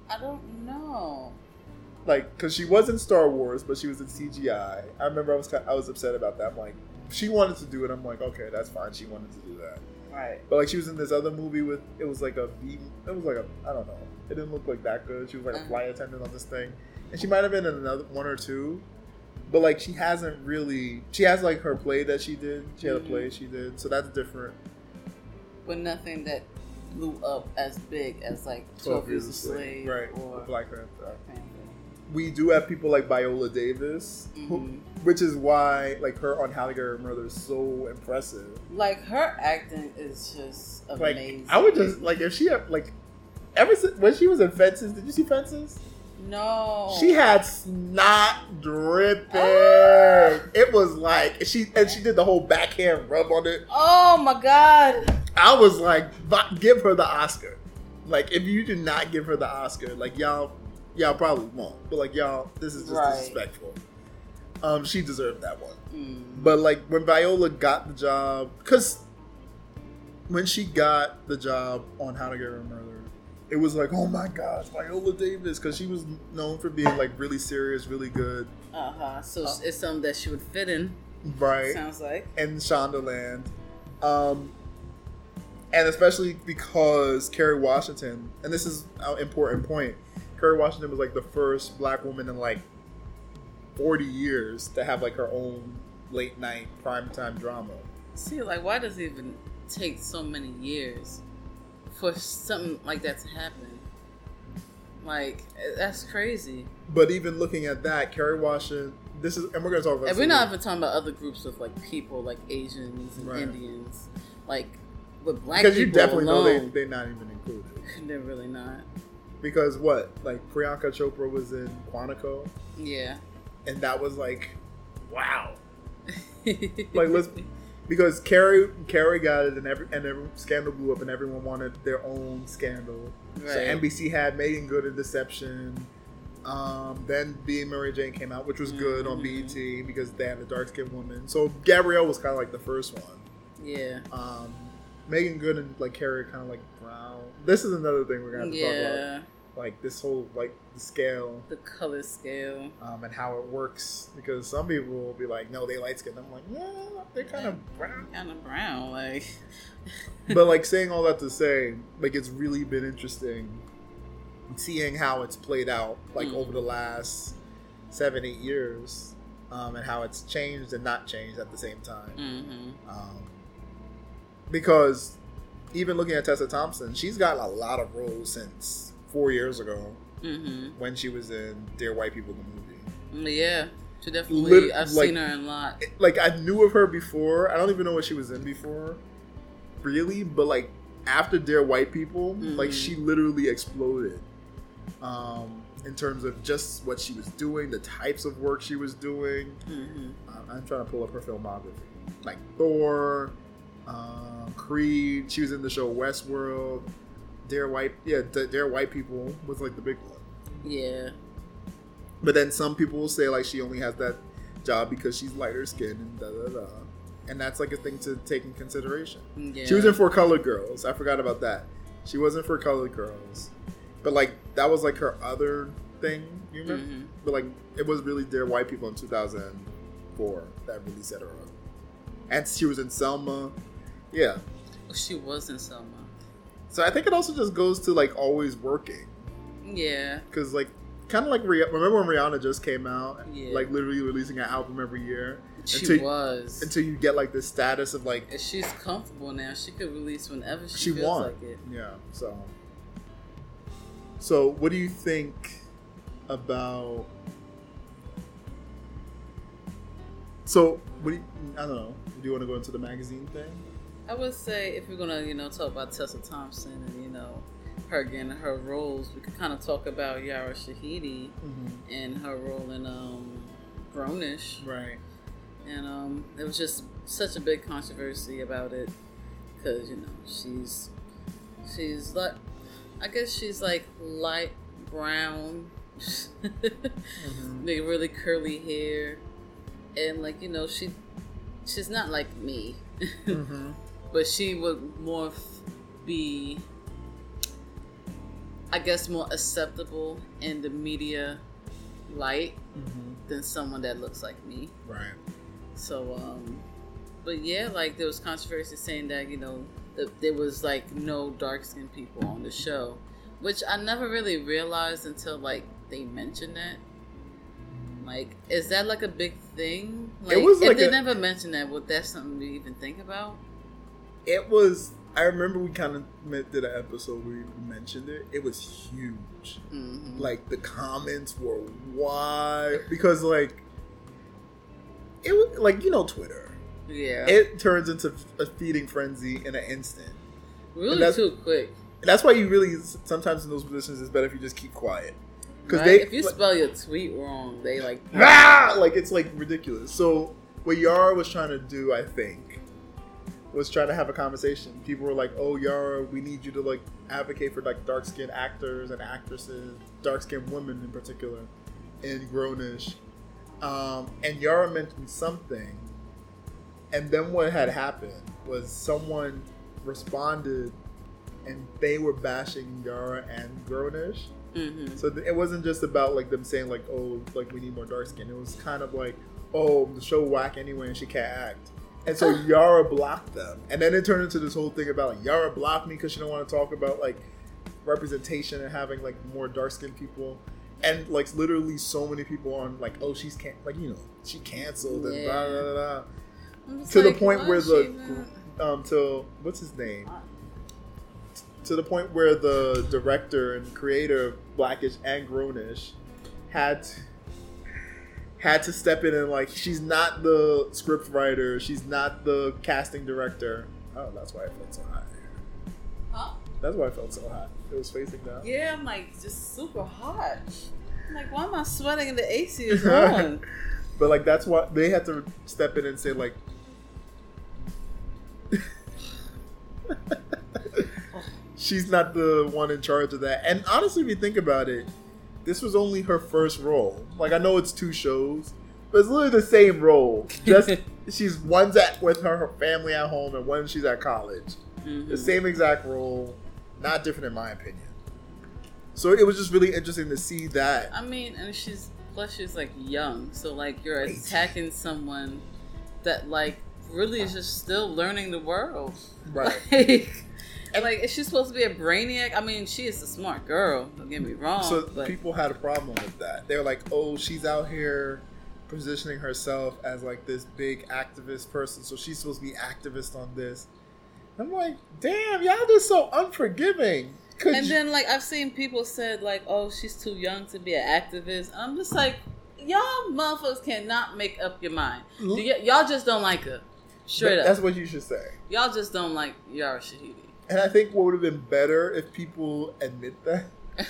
I don't know. like because she was in Star Wars, but she was in CGI. I remember I was kind I was upset about that. I'm like, she wanted to do it. I'm like, okay, that's fine. She wanted to do that. Right. But like she was in this other movie with it was like a B. It was like a I don't know. It didn't look like that good. She was like a Uh-huh. flight attendant on this thing, and she might have been in another one or two. But like she hasn't really. She has like her play that she did. She had a play she did, so that's different. But nothing that blew up as big as like Twelve Years a Slave right? or Black Panther. We do have people like Viola Davis, who, Mhm. which is why like her on How to Get Her Murder is so impressive. Like her acting is just Like amazing. I would just like if she had like ever since when she was in Fences. Did you see Fences? No. She had snot dripping. Ah. It was like she and she did the whole backhand rub on it. Oh my god. I was like, give her the Oscar. Like, if you do not give her the Oscar, like y'all, y'all probably won't. But like y'all, this is just Right. disrespectful. Um, she deserved that one. Mm. But like when Viola got the job, because when she got the job on How to Get Her Murder, it was like, oh my gosh, Viola Davis, because she was known for being like really serious, really good, Uh huh. So it's something that she would fit in. right? Sounds like. and Shondaland. Um, and especially because Kerry Washington, and this is an important point, Kerry Washington was like the first black woman in like 40 years to have like her own late night primetime drama. See, like, why does it even take so many years for something like that to happen? Like, that's crazy. But even looking at that, Kerry Washington, this is, and we're gonna talk about. And we're not even talking about other groups of like people, like Asians and Right. Indians, like with black because people you definitely know alone. they they're not even included. They're really not. Because what, like Priyanka Chopra was in Quantico, Yeah. and that was like, wow. like let's because Kerry Kerry got it and every and every scandal blew up and everyone wanted their own scandal. So NBC had Meagan Good and Deception. Um, then Being Mary Jane came out, which was good on Mhm. BET because they had a dark skinned woman. So Gabrielle was kind of like the first one. yeah. Um, Meagan Good and like Kerry kind of like brown. This is another thing we're gonna have to talk about, Yeah. Like this whole like the scale The color scale. um, and how it works because some people will be like, no, they light skinned. I'm like, yeah, they're kind of brown. Kind of brown, like. but like saying all that to say, like it's really been interesting seeing how it's played out like Mm. over the last seven, eight years, um, and how it's changed and not changed at the same time. hmm Um, because even looking at Tessa Thompson, she's gotten a lot of roles since four years ago hmm when she was in Dear White People, the movie. Yeah. She definitely. Lit- I've like- seen her in a lot. like I knew of her before. I don't even know what she was in before, really. But like after Dear White People, like Mhm. she literally exploded. Um, in terms of just what she was doing, the types of work she was doing. hmm Um, I'm trying to pull up her filmography, like Thor, um, Creed. She was in the show Westworld. Dear White, yeah, Dear White People was like the big one. Yeah. But then some people will say like she only has that job because she's lighter skinned and da da da. And that's like a thing to take in consideration. Yeah. She was in For Colored Girls. I forgot about that. She wasn't for Colored Girls. But like that was like her other thing, you remember? Mhm. But like it was really Dear White People in 2004 that really set her up. And she was in Selma. Yeah. She was in Selma. So I think it also just goes to like always working. Yeah. Because like kind of like remember when Rihanna just came out, Yeah. like literally releasing an album every year She Until- was. until you get like the status of like she's comfortable now. She could release whenever she, she feels won. like it. Yeah. So. So what do you think about? So what do you, I don't know. Do you want to go into the magazine thing? I would say if we're gonna, you know, talk about Tessa Thompson and you know her getting her roles, we could kind of talk about Yara Shahidi and her role in um, Grownish. Right. and um, it was just such a big controversy about it because you know she's she's like I guess she's like light brown, Mhm. like really curly hair, and like you know she she's not like me, Mm-hmm. But she would more be I guess more acceptable in the media light Mm-hmm. than someone that looks like me. Right. So, um, but yeah, like there was controversy saying that you know that there was like no dark skinned people on the show, which I never really realized until like they mentioned that. Like, is that like a big thing? Like, was if like they a- never mentioned that, would that something we even think about? It was. I remember we kind of did an episode where we mentioned it. It was huge. hmm Like the comments were why because like it was like you know Twitter. yeah, It turns into a feeding frenzy in an instant. really that's- too quick. That's why you really sometimes in those positions it's better if you just keep quiet. Because Right? they if you like, spell your tweet wrong, they like ah, like it's like ridiculous. So what Yara was trying to do, I think, was trying to have a conversation. People were like, "Oh, Yara, we need you to like advocate for like dark skinned actors and actresses, dark skinned women in particular, in Grownish." Um, and Yara mentioned something, and then what had happened was someone responded, and they were bashing Yara and Grownish. hmm So th- it wasn't just about like them saying like, oh, like we need more dark skin. It was kind of like, oh, the show whack anyway, and she can't act. And so Yara blocked them, and then it turned into this whole thing about like Yara blocked me because she don't want to talk about like representation and having like more dark skinned people. And like literally, so many people on like, oh, she's can like you know she canceled and blah Yeah. blah blah. blah. To the point where the not- um to what's his name to the point where the director and creator of Blackish and Grownish had had to step in and like she's not the script writer, she's not the casting director. Oh, that's why I felt so hot. Huh? That's why I felt so hot. It was facing down. Yeah, I'm like just super hot. I'm like, why am I sweating and the AC is on? But like that's why they had to step in and say like she's not the one in charge of that. And honestly, if you think about it, this was only her first role. Like I know it's two shows, but it's literally the same role. Just she's one's at with her, her family at home, and one she's at college. Mhm. The same exact role, not different in my opinion. So it was just really interesting to see that. I mean, and she's plus she's like young, so like you're attacking someone that like really is just still learning the world. Right. Like, and like, is she supposed to be a brainiac? I mean, she is a smart girl. Don't get me wrong. So but people had a problem with that. They're like, "Oh, she's out here positioning herself as like this big activist person, so she's supposed to be activist on this." I'm like, "Damn, y'all just so unforgiving." Could and you- then like I've seen people said like, "Oh, she's too young to be an activist." I'm just like, y'all motherfuckers cannot make up your mind. Y- y'all just don't like her. Straight That's up, That's what you should say. y'all just don't like Yara Shahidi. And I think what would have been better if people admit that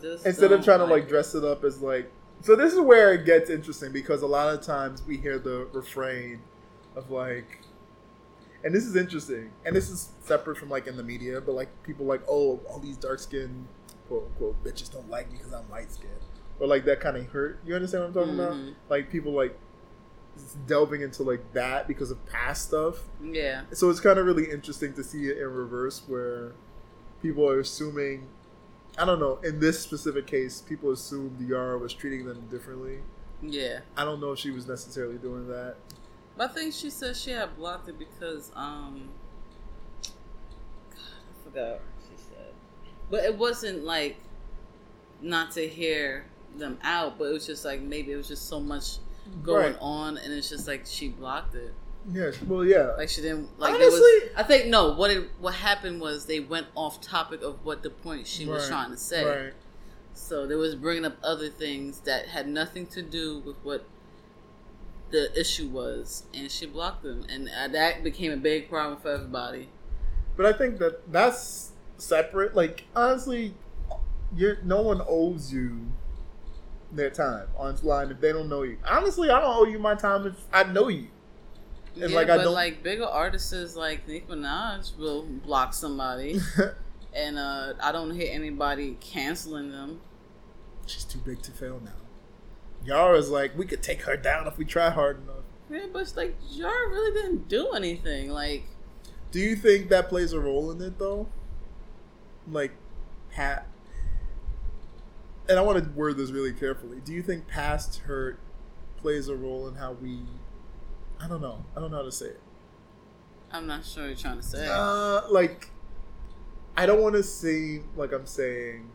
just instead of trying to like it. dress it up as like. So this is where it gets interesting because a lot of times we hear the refrain of like, and this is interesting, and this is separate from like in the media, but like people like, oh, all these dark skinned quote unquote bitches don't like me because I'm light skinned, or like that kind of hurt. You understand what I'm talking about? Mhm. Like people like delving into like that because of past stuff. Yeah. So it's kind of really interesting to see it in reverse where people are assuming I don't know, in this specific case, people assumed Yara was treating them differently. Yeah. I don't know if she was necessarily doing that. But I think she said she had blocked it because um God, I forgot what she said. But it wasn't like not to hear them out, but it was just like maybe it was just so much going Right. on and it's just like she blocked it. Yes. well, yeah. Like she didn't like there was Honestly- I think no, what it what happened was they went off topic of what the point she was trying to say. Right. So they was bringing up other things that had nothing to do with what the issue was, and she blocked them, and uh, that became a big problem for everybody. But I think that that's separate. Like honestly, you're no one owes you their time online if they don't know you. Honestly, I don't owe you my time if I know you. And, yeah, like, I but don't- like bigger artists like Nicki Minaj will block somebody, and uh, I don't hear anybody canceling them. She's too big to fail now. Yara's like, we could take her down if we try hard enough. Yeah, but it's like Jar really didn't do anything. Like, Do you think that plays a role in it though? Like, ha- and I want to word this really carefully. Do you think past hurt plays a role in how we? I don't know. I don't know how to say it. I'm not sure what you're trying to say. Uh, like, I don't want to seem like I'm saying.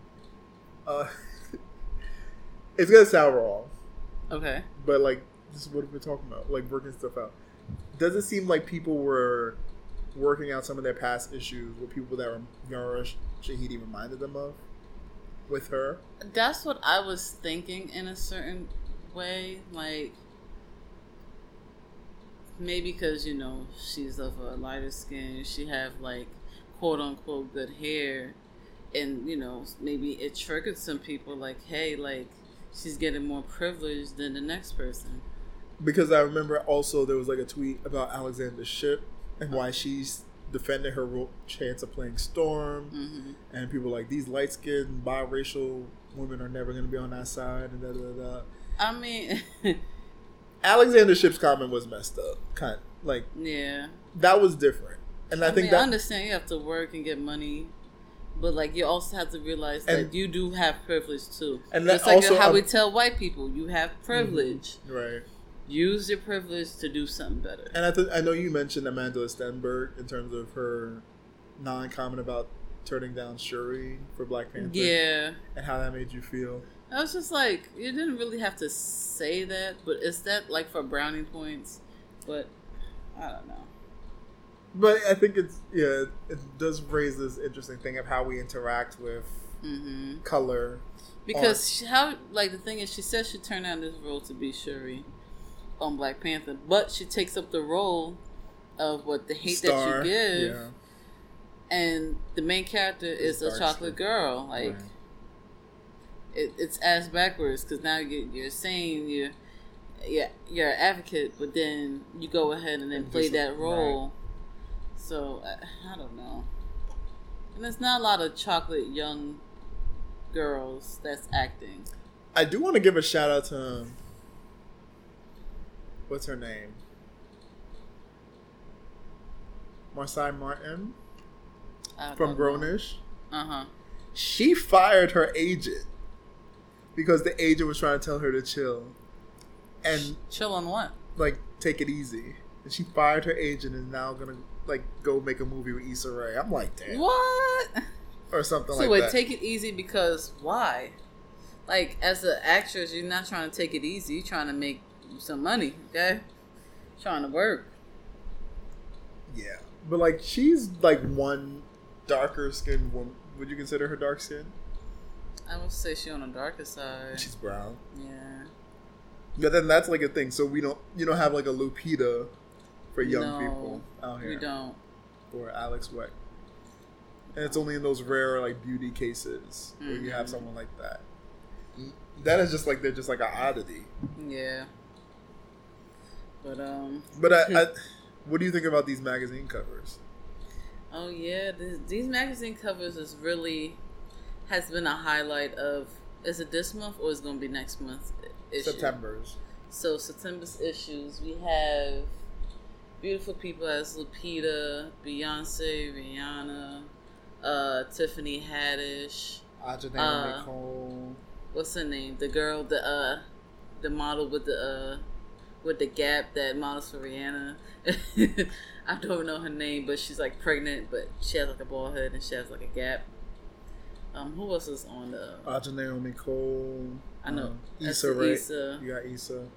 Uh, it's gonna sound wrong, okay. but like, this is what we're talking about, like working stuff out. Does it seem like people were working out some of their past issues with people that Yara Shahidi reminded them of with her? That's what I was thinking in a certain way. Like, maybe because, you know, she's of a lighter skin, she have, like, quote unquote good hair. And, you know, maybe it triggered some people, like, hey, like, she's getting more privilege than the next person. Because I remember also there was like a tweet about Alexandra Shipp and why she's defended her chance of playing Storm, hmm and people like these light skinned biracial women are never going to be on that side, and da da da. I mean, Alexandra Shipp's comment was messed up, kind like yeah. that was different, and I, I, think mean, I understand you have to work and get money, but like you also have to realize that you do have privilege too. And that's like also- how um, we tell white people, you have privilege. right. Use your privilege to do something better. And I th- I know you mentioned Amandla Stenberg in terms of her non-comment about turning down Shuri for Black Panther, Yeah, and how that made you feel. I was just like, you didn't really have to say that, but is that like for brownie points? But I don't know. But I think it's yeah, it does raise this interesting thing of how we interact with hmm color. Because how like the thing is, she says she turned down this role to be Shuri on Black Panther, but she takes up the role of what the hate that you give, yeah. and the main character is a chocolate skin. girl. Like Right. it, it's ass backwards because now you, you're saying you're yeah you're an advocate, but then you go ahead and then And play that role. So I, I don't know, and there's not a lot of chocolate young girls that's acting. I do want to give a shout out to um, what's her name, Marsai Martin from Grownish. Uh huh. She fired her agent because the agent was trying to tell her to chill and Chill on what? like take it easy. And she fired her agent and is now gonna like go make a movie with Issa Rae. I'm like, damn, What? or something So like wait, that. take it easy because why? Like as an actress, you're not trying to take it easy. You're trying to make some money. Okay, trying to work. Yeah, but like she's like one darker skinned woman. Would you consider her dark skin? I would say she on the darker side. She's brown. Yeah. But then that's like a thing. So we don't you don't have like a Lupita for young No, people out here We don't. or Alek Wek. And it's only in those rare like beauty cases where you have Mhm. someone like that. That is just like they're just like an oddity. Yeah. But um. But I, I what do you think about these magazine covers? Oh yeah, this, these magazine covers is really has been a highlight of. Is it this month or is it gonna be next month? Issue? September's. So September's issues, we have beautiful people as Lupita, Beyonce, Rihanna, uh, Tiffany Haddish. Ajane Uh, Nicole. What's her name? The girl, the uh, the model with the uh, with the gap that models for Rihanna. I don't know her name, but she's like pregnant, but she has like a bald head and she has like a gap. Um, who else is on the? Ajane Nicole. I know. um, Issa Rae. Issa. You got Issa.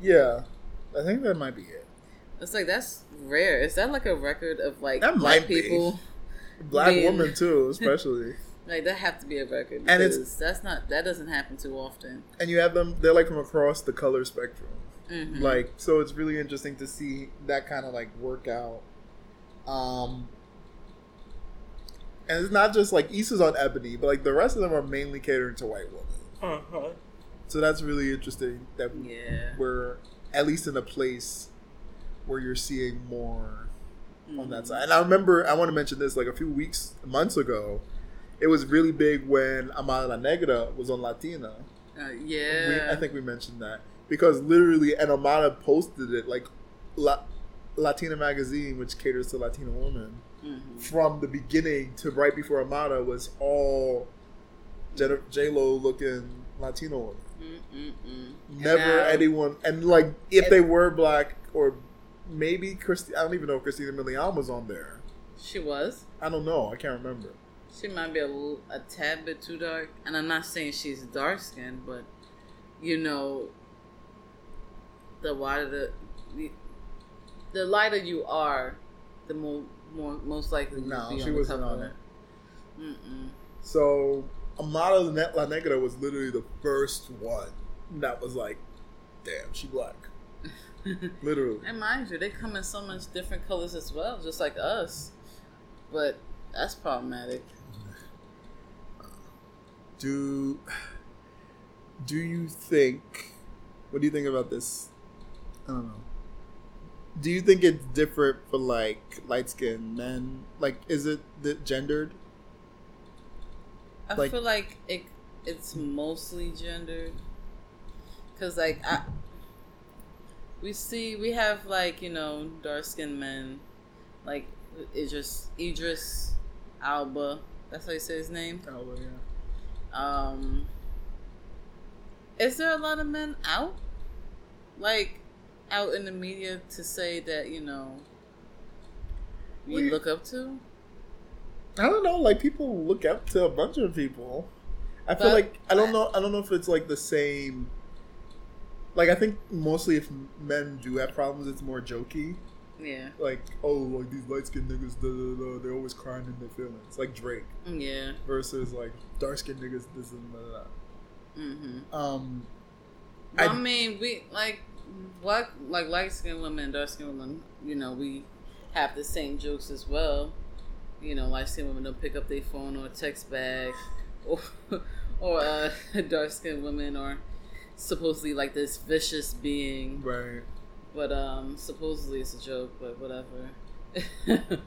Yeah. I think that might be it. It's like that's rare. Is that like a record of like That black be. people? Black Being- woman too, especially. Like that have to be a record And it's- that's not that doesn't happen too often. and you have them they're like from across the color spectrum. Mhm. Like so it's really interesting to see that kind of like workout. Um and it's not just like Issa's on Ebony, but like the rest of them are mainly catering to white women. So that's really interesting that yeah, we're at least in a place where you're seeing more on that Mhm. side. And I remember I want to mention this like a few weeks, months ago. It was really big when Amara La Negra was on Latina. Uh, We, yeah. I think we mentioned that because literally, and Amara posted it like La, Latina magazine, which caters to Latina women, Mhm. from the beginning to right before Amara was all J Lo looking Latino woman. Mm-mm-mm. Never Now- anyone, and like if It- they were black or maybe Christy, I don't even know if Christina Milian was on there. She was. I don't know. I can't remember. She might be a, a tad bit too dark, and I'm not saying she's dark skinned, but you know, the wider the, the the lighter you are, the more more most likely you No, be she wasn't on it. Mm-mm. So Amara Net La Negra was literally the first one that was like, damn, she black. Literally. and mind you, they come in so much different colors as well, just like us. But that's problematic. Do do you think what do you think about this? I don't know. Do you think it's different for like light skinned men? Like is it the gendered? I Like- feel like it it's mostly gendered because like I we see we have like you know dark skinned men like Idris Idris Alba that's how you say his name Oh yeah. um is there a lot of men out like out in the media to say that you know you Well, look up to I don't know. Like people look up to a bunch of people. I feel like I don't know. I don't know if it's like the same. Like I think mostly if men do have problems, it's more jokey. yeah Like oh, like these light skinned niggas, da, da, da, they're always crying in their feelings. Like Drake yeah versus like dark skinned niggas, this and that. mm-hmm Um, I, I- mean, we like black, like light skinned women and dark skinned women. You know, we have the same jokes as well. You know, light skinned women don't pick up their phone or text back, or or uh, dark skinned women are supposedly like this vicious being, right. but um, supposedly it's a joke. But whatever.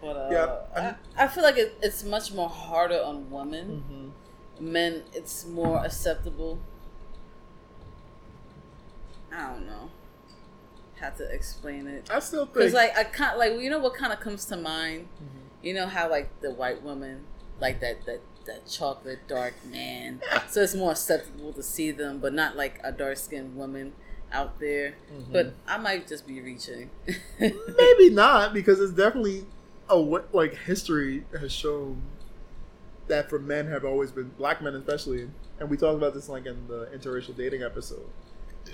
but uh, Yeah, I, I'm- feel like it, it's much more harder on women Mm-hmm. men it's more acceptable i don't know. How to explain it. I still think because like i can't like you know what kind of comes to mind? Mhm. you know how like the white woman like that that that chocolate dark man. So it's more acceptable to see them but not like a dark skinned woman out there. Mhm. but i might just be reaching. Maybe not because it's definitely a wa- like history has shown that for men have always been black men especially and we talked about this like in the interracial dating episode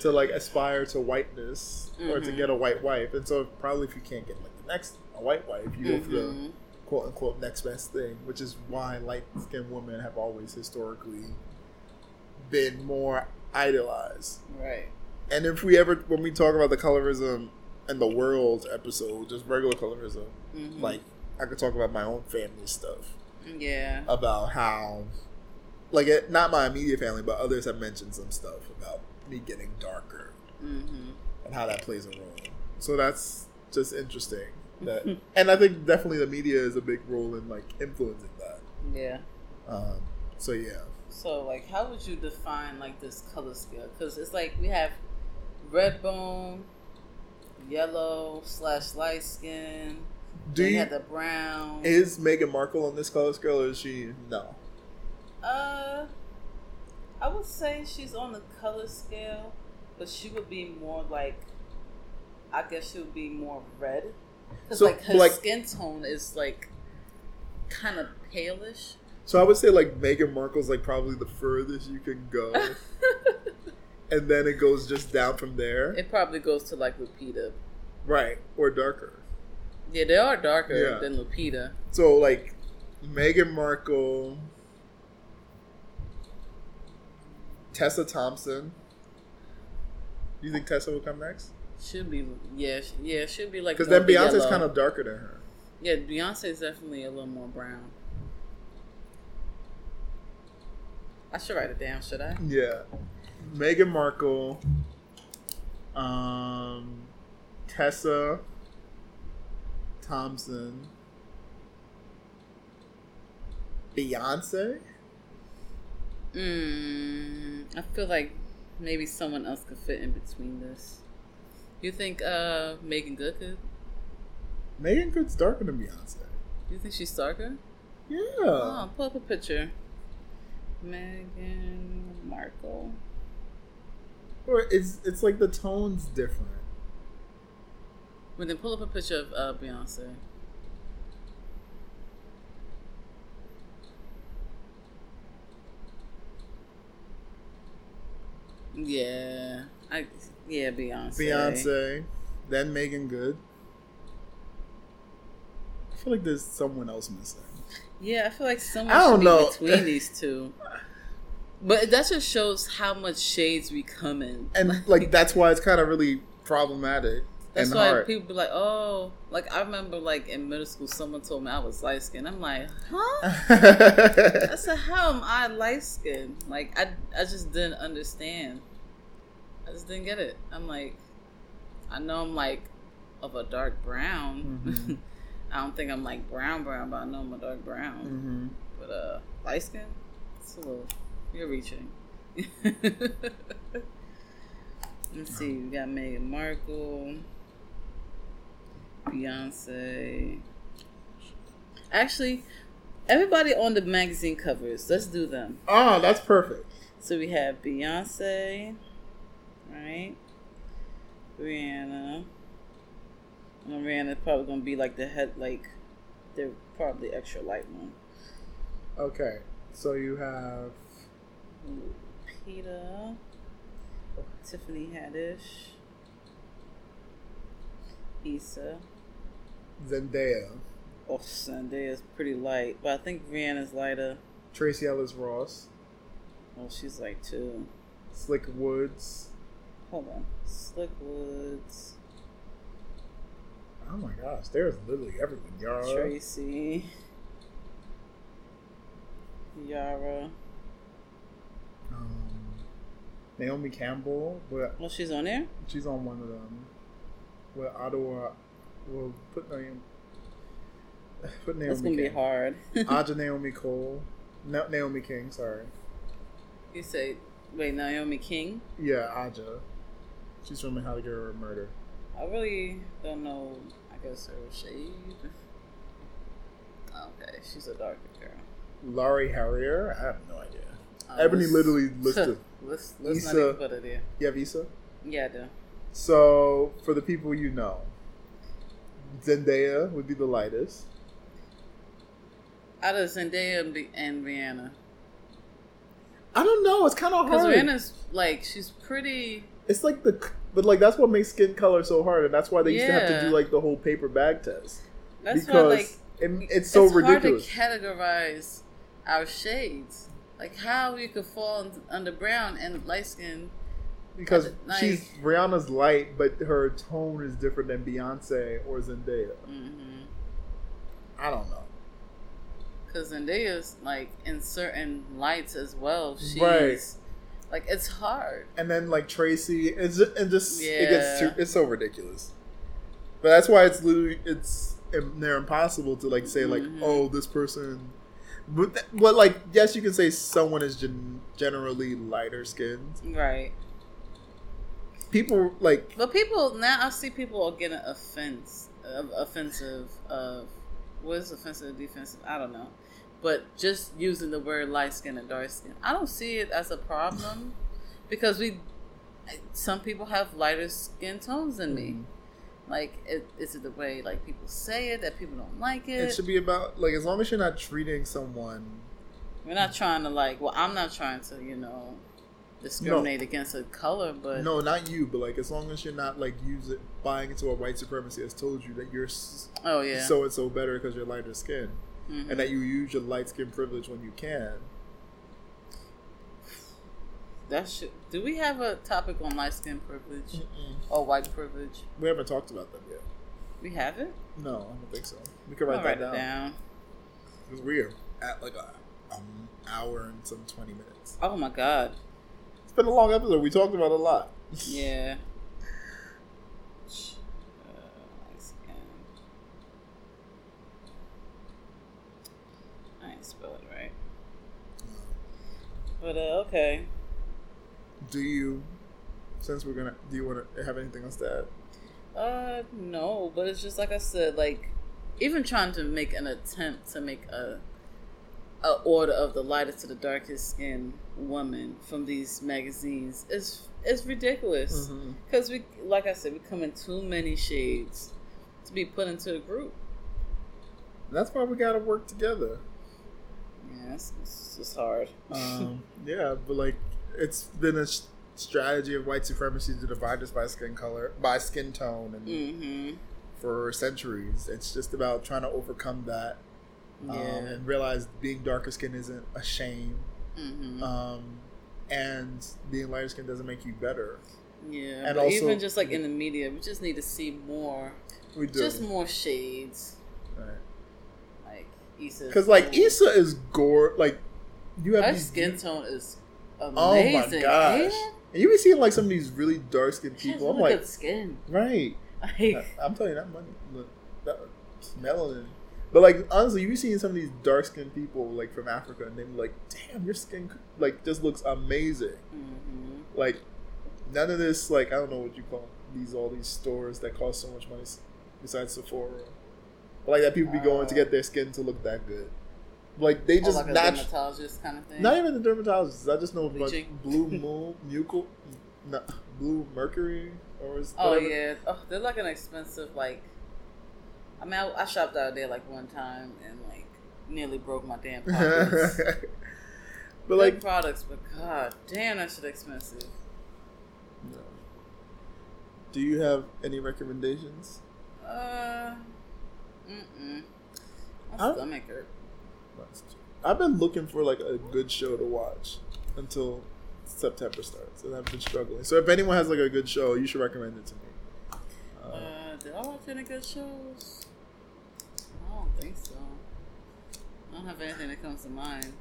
to like aspire to whiteness or to Mhm. get a white wife and so probably if you can't get like the next a white wife you go for the Mhm. quote unquote next best thing which is why light skinned women have always historically been more idolized right and if we ever, when we talk about the colorism and the world episode, just regular colorism, Mhm. like I could talk about my own family stuff yeah about how, like, it, not my immediate family, but others have mentioned some stuff about me getting darker hmm and how that plays a role. So that's just interesting. That, and I think definitely the media is a big role in like influencing that. yeah Um, so yeah, So, like, how would you define like this color scale? Because it's like we have red bone, yellow slash light skin. do then you have the brown? is Meghan Markle on this color scale, or is she no? uh, I would say she's on the color scale, but she would be more like, I guess she would be more red. Because So, like her like- skin tone is like kind of palish. So I would say like Meghan Markle's like probably the furthest you can go, and then it goes just down from there, it probably goes to like Lupita. right, or darker. Yeah, they are darker Yeah. than Lupita. So like Meghan Markle, Tessa Thompson. Do you think Tessa will come next? Should be, yeah, yeah, should be like. Because then Beyonce's yellow. kind of darker than her. Yeah, Beyonce's definitely a little more brown. I should write it down, should I? Yeah, Meghan Markle, um, Tessa Thompson, Beyonce. Mm, I feel like maybe someone else could fit in between this. You think uh Meagan Good could? Meagan Good's darker than Beyonce. You think she's darker? Yeah. Oh, pull up a picture. Meghan Markle. Or it's it's like the tone's different. Well, then pull up a picture of uh, Beyonce. Yeah, I yeah Beyonce. Beyonce, then Meagan Good. I feel like there's someone else missing. Yeah, I feel like someone I don't know. be between these two. But that just shows how much shades we come in. And like that's why it's kind of really problematic That's why hard. people be like, "Oh, like I remember, like in middle school, someone told me I was light skinned. I'm like, huh? I said, how am I light skinned? Like I, I just didn't understand. I just didn't get it. I'm like, I know I'm like of a dark brown. Mhm. I don't think I'm like brown brown, but I know I'm a dark brown. hmm But uh, light skin, it's a little. You're reaching. Let's see. We got Meghan Markle, Beyonce. Actually, everybody on the magazine covers. Let's do them. Oh, that's perfect. So we have Beyonce, right? Rihanna. And Rihanna's probably gonna be like the head, like they're probably extra light one. Okay, so you have Peter, Tiffany Haddish, Issa. Zendaya, Oh, Zendaya's pretty light, but I think Rihanna's lighter. Tracee Ellis Ross, Oh, she's light too. Slick Woods. Hold on, Slick Woods, Oh my gosh, there's literally everyone. Yara, Tracy, Yara. um, Naomi Campbell. But Well, she's on there. she's on one of them. Well, Ottawa. We'll put Naomi. Put Naomi. That's gonna be hard. Aja Naomi Cole. No, Naomi King. Sorry. you say, wait, Naomi King? Yeah, Aja. She's from How to Get Away with Murder. I really don't know. I guess her shade. Okay, she's a darker girl. Laurie Harrier. I have no idea. Uh, Ebony let's- literally listed. let's let's not Issa. even put it there. You have Issa. Yeah, I do. So for the people you know, Zendaya would be the lightest. Out of Zendaya and, Bi- and Rihanna, I don't know. It's kind of hard. because hard. Rihanna's like she's pretty. It's like the, but like that's what makes skin color so hard, and that's why they used to have to do like the whole paper bag test That's why because like it, it's so it's ridiculous. hard to categorize our shades. Like how you could fall under brown and light skin. because like- she's Rihanna's light, but her tone is different than Beyonce or Zendaya. hmm I don't know. Because Zendaya's like in certain lights as well. She's Right. Like it's hard. And then like Tracy, it's just, it it gets too, it's so ridiculous. But that's why it's literally it's they're impossible to like say like Mhm. oh this person, but th- but like yes you can say someone is gen- generally lighter skinned. Right. People like But people now I see people are getting offense uh, offensive of what is offensive defensive? I don't know. But just using the word light skin and dark skin. I don't see it as a problem because we some people have lighter skin tones than me. Mm-hmm. Like it, is it the way like people say it that people don't like it? it should be about like as long as you're not treating someone We're not trying to like well I'm not trying to, you know, discriminate against a color, but no not you but like as long as you're not like use it buying into a white supremacy has told you that you're oh yeah. so and so better because you're lighter skin Mhm. and that you use your light skin privilege when you can. That should. Do we have a topic on light skin privilege or white privilege? We haven't talked about them yet. We haven't. No, I don't think so. We could I'll write write that down down. because we're at like a um, hour and some twenty minutes. Oh my god. It's been a long episode. We talked about a lot. Yeah. Uh, light skin. I ain't spell it right. But uh, okay. Do you, since we're gonna, do you want to have anything else to add? Uh, no, but it's just like I said, like even trying to make an attempt to make a a order of the lightest to the darkest skin woman from these magazines is it's ridiculous because we like I said we come in too many shades to be put into a group. That's why we gotta work together. Yeah, it's, it's just hard. Um, yeah, but like it's been a strategy of white supremacy to divide us by skin color, by skin tone, and mm-hmm. for centuries. It's just about trying to overcome that um, Yeah. and realize being darker skin isn't a shame, mm-hmm. um, and being lighter skin doesn't make you better. yeah. and but also- even just like in the media, we just need to see more, We do, just more shades. right? Issa, Because like Issa is gore. Like you have her these skin tone is Oh my gosh! And you be seeing like some of these really dark skinned people. I'm like, skin. right. I- I'm telling you that money, look, that melanin. But like honestly, you be seeing some of these dark skinned people like from Africa, and they be like, "Damn, your skin like just looks amazing." mhm. Like none of this like I don't know what you call these all these stores that cost so much money besides Sephora. But like that people be going to get their skin to look that good. Like they just like a natu- dermatologist kind of thing. not even the dermatologists. I just know Bleaching. Blue Moon, Mucal, no, Blue Mercury, or is Oh whatever. yeah, oh, they're like an expensive like. I mean, I, I shopped out there like one time and like nearly broke my damn pockets. but Good like, products, but god damn, that shit expensive. no. do you have any recommendations? Uh, mm mm. My stomach hurt. I've been looking for like a good show to watch until September starts, and I've been struggling. So if anyone has like a good show, you should recommend it to me. Uh, Uh, did I watch any good shows? I don't think so. I don't have anything that comes to mind.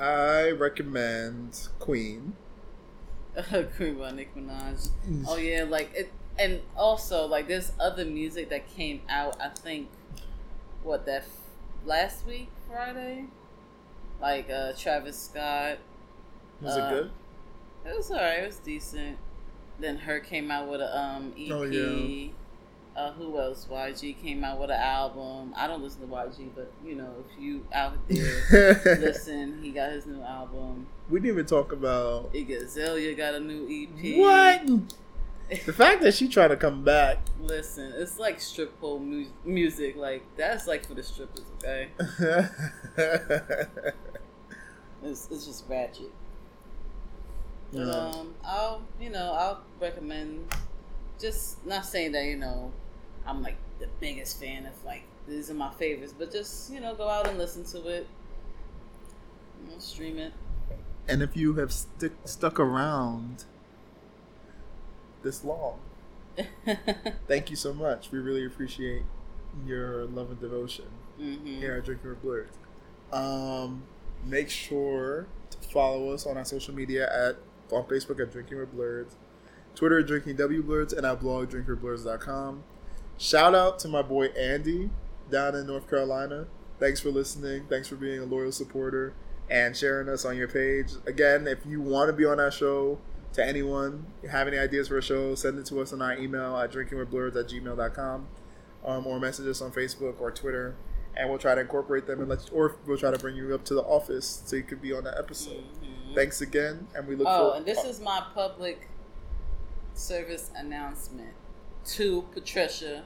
I recommend Queen. Queen by Nicki Minaj. Oh yeah, like it, and also like there's other music that came out. I think what that f- last week Friday, like uh Travis Scott. Was uh, it good? It was alright. It was decent. Then her came out with a um EP. Oh, yeah. Uh, who else? YG came out with an album. I don't listen to YG, but you know, if you out there listen, he got his new album. we didn't even talk about Iggy Azalea got a new EP. what the fact that she tried to come back. Listen, it's like strip pole mu- music. Like that's like for the strippers, okay? It's, it's just ratchet. Um, I'll you know I'll recommend. Just not saying that you know I'm like the biggest fan of like these are my favorites, but just you know go out and listen to it. You know, stream it. and if you have stick, stuck around this long, thank you so much. We really appreciate your love and devotion hmm here at Drinking with Blurs. Um, make sure to follow us on our social media at on Facebook at Drinking with Blurs, Twitter at Drinking W Blurs, and our blog drinkingwithblurs.com. Shout out to my boy Andy down in North Carolina. Thanks for listening. Thanks for being a loyal supporter and sharing us on your page. Again, if you want to be on our show, to anyone, have any ideas for a show, send it to us on our email at drinkingwithblurs at gmail.com um, or message us on Facebook or Twitter, and we'll try to incorporate them and let, or we'll try to bring you up to the office so you could be on that episode. Mhm. Thanks again, and we look. Forward. Oh, for, and this is my public service announcement to Patricia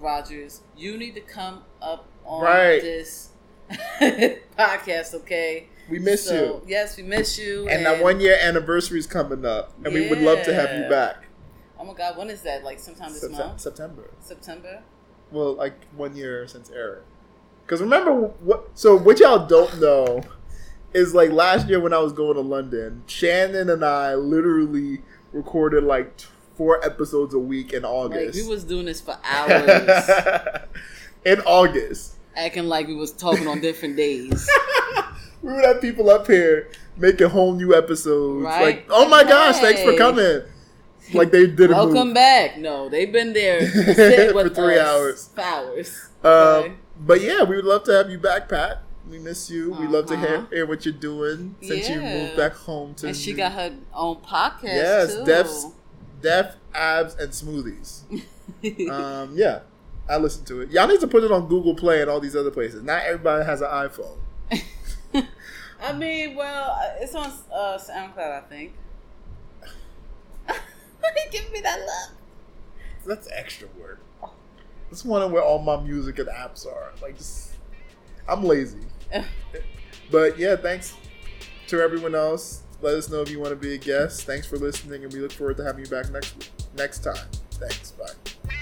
Rogers. You need to come up on Right. this podcast, okay? We miss So, you, Yes, we miss you. and that one year anniversary is coming up, and we would love to have you back. Oh my God, when is that? Like sometime this Sept- month? September. September? Well, like one year since airing. Because remember what? So what y'all don't know is like last year when I was going to London, Shannon and I literally recorded like four episodes a week in Like August. we was doing this for hours, in August, acting like we was talking on different days. we would have people up here making whole new episodes. Right? Like, oh my gosh, thanks for coming. Like they did a Welcome move. back. No, they've been there For three hours. Hours. Um, Okay. but yeah, we would love to have you back, Pat. We miss you. We love to hear, Uh-huh. hear what you're doing since you moved back home to. and she got her own podcast yes, too. Def's, Def abs and smoothies. um, yeah, I listened to it. Y'all need to put it on Google Play and all these other places. Not everybody has an iPhone. I mean, well, uh, it's on uh, SoundCloud, I think. Giving me that look? That's extra work. Just wondering where all my music and apps are. Like, just, I'm lazy. but yeah, thanks to everyone else. Let us know if you want to be a guest. Thanks for listening, and we look forward to having you back next next time. Thanks. Bye.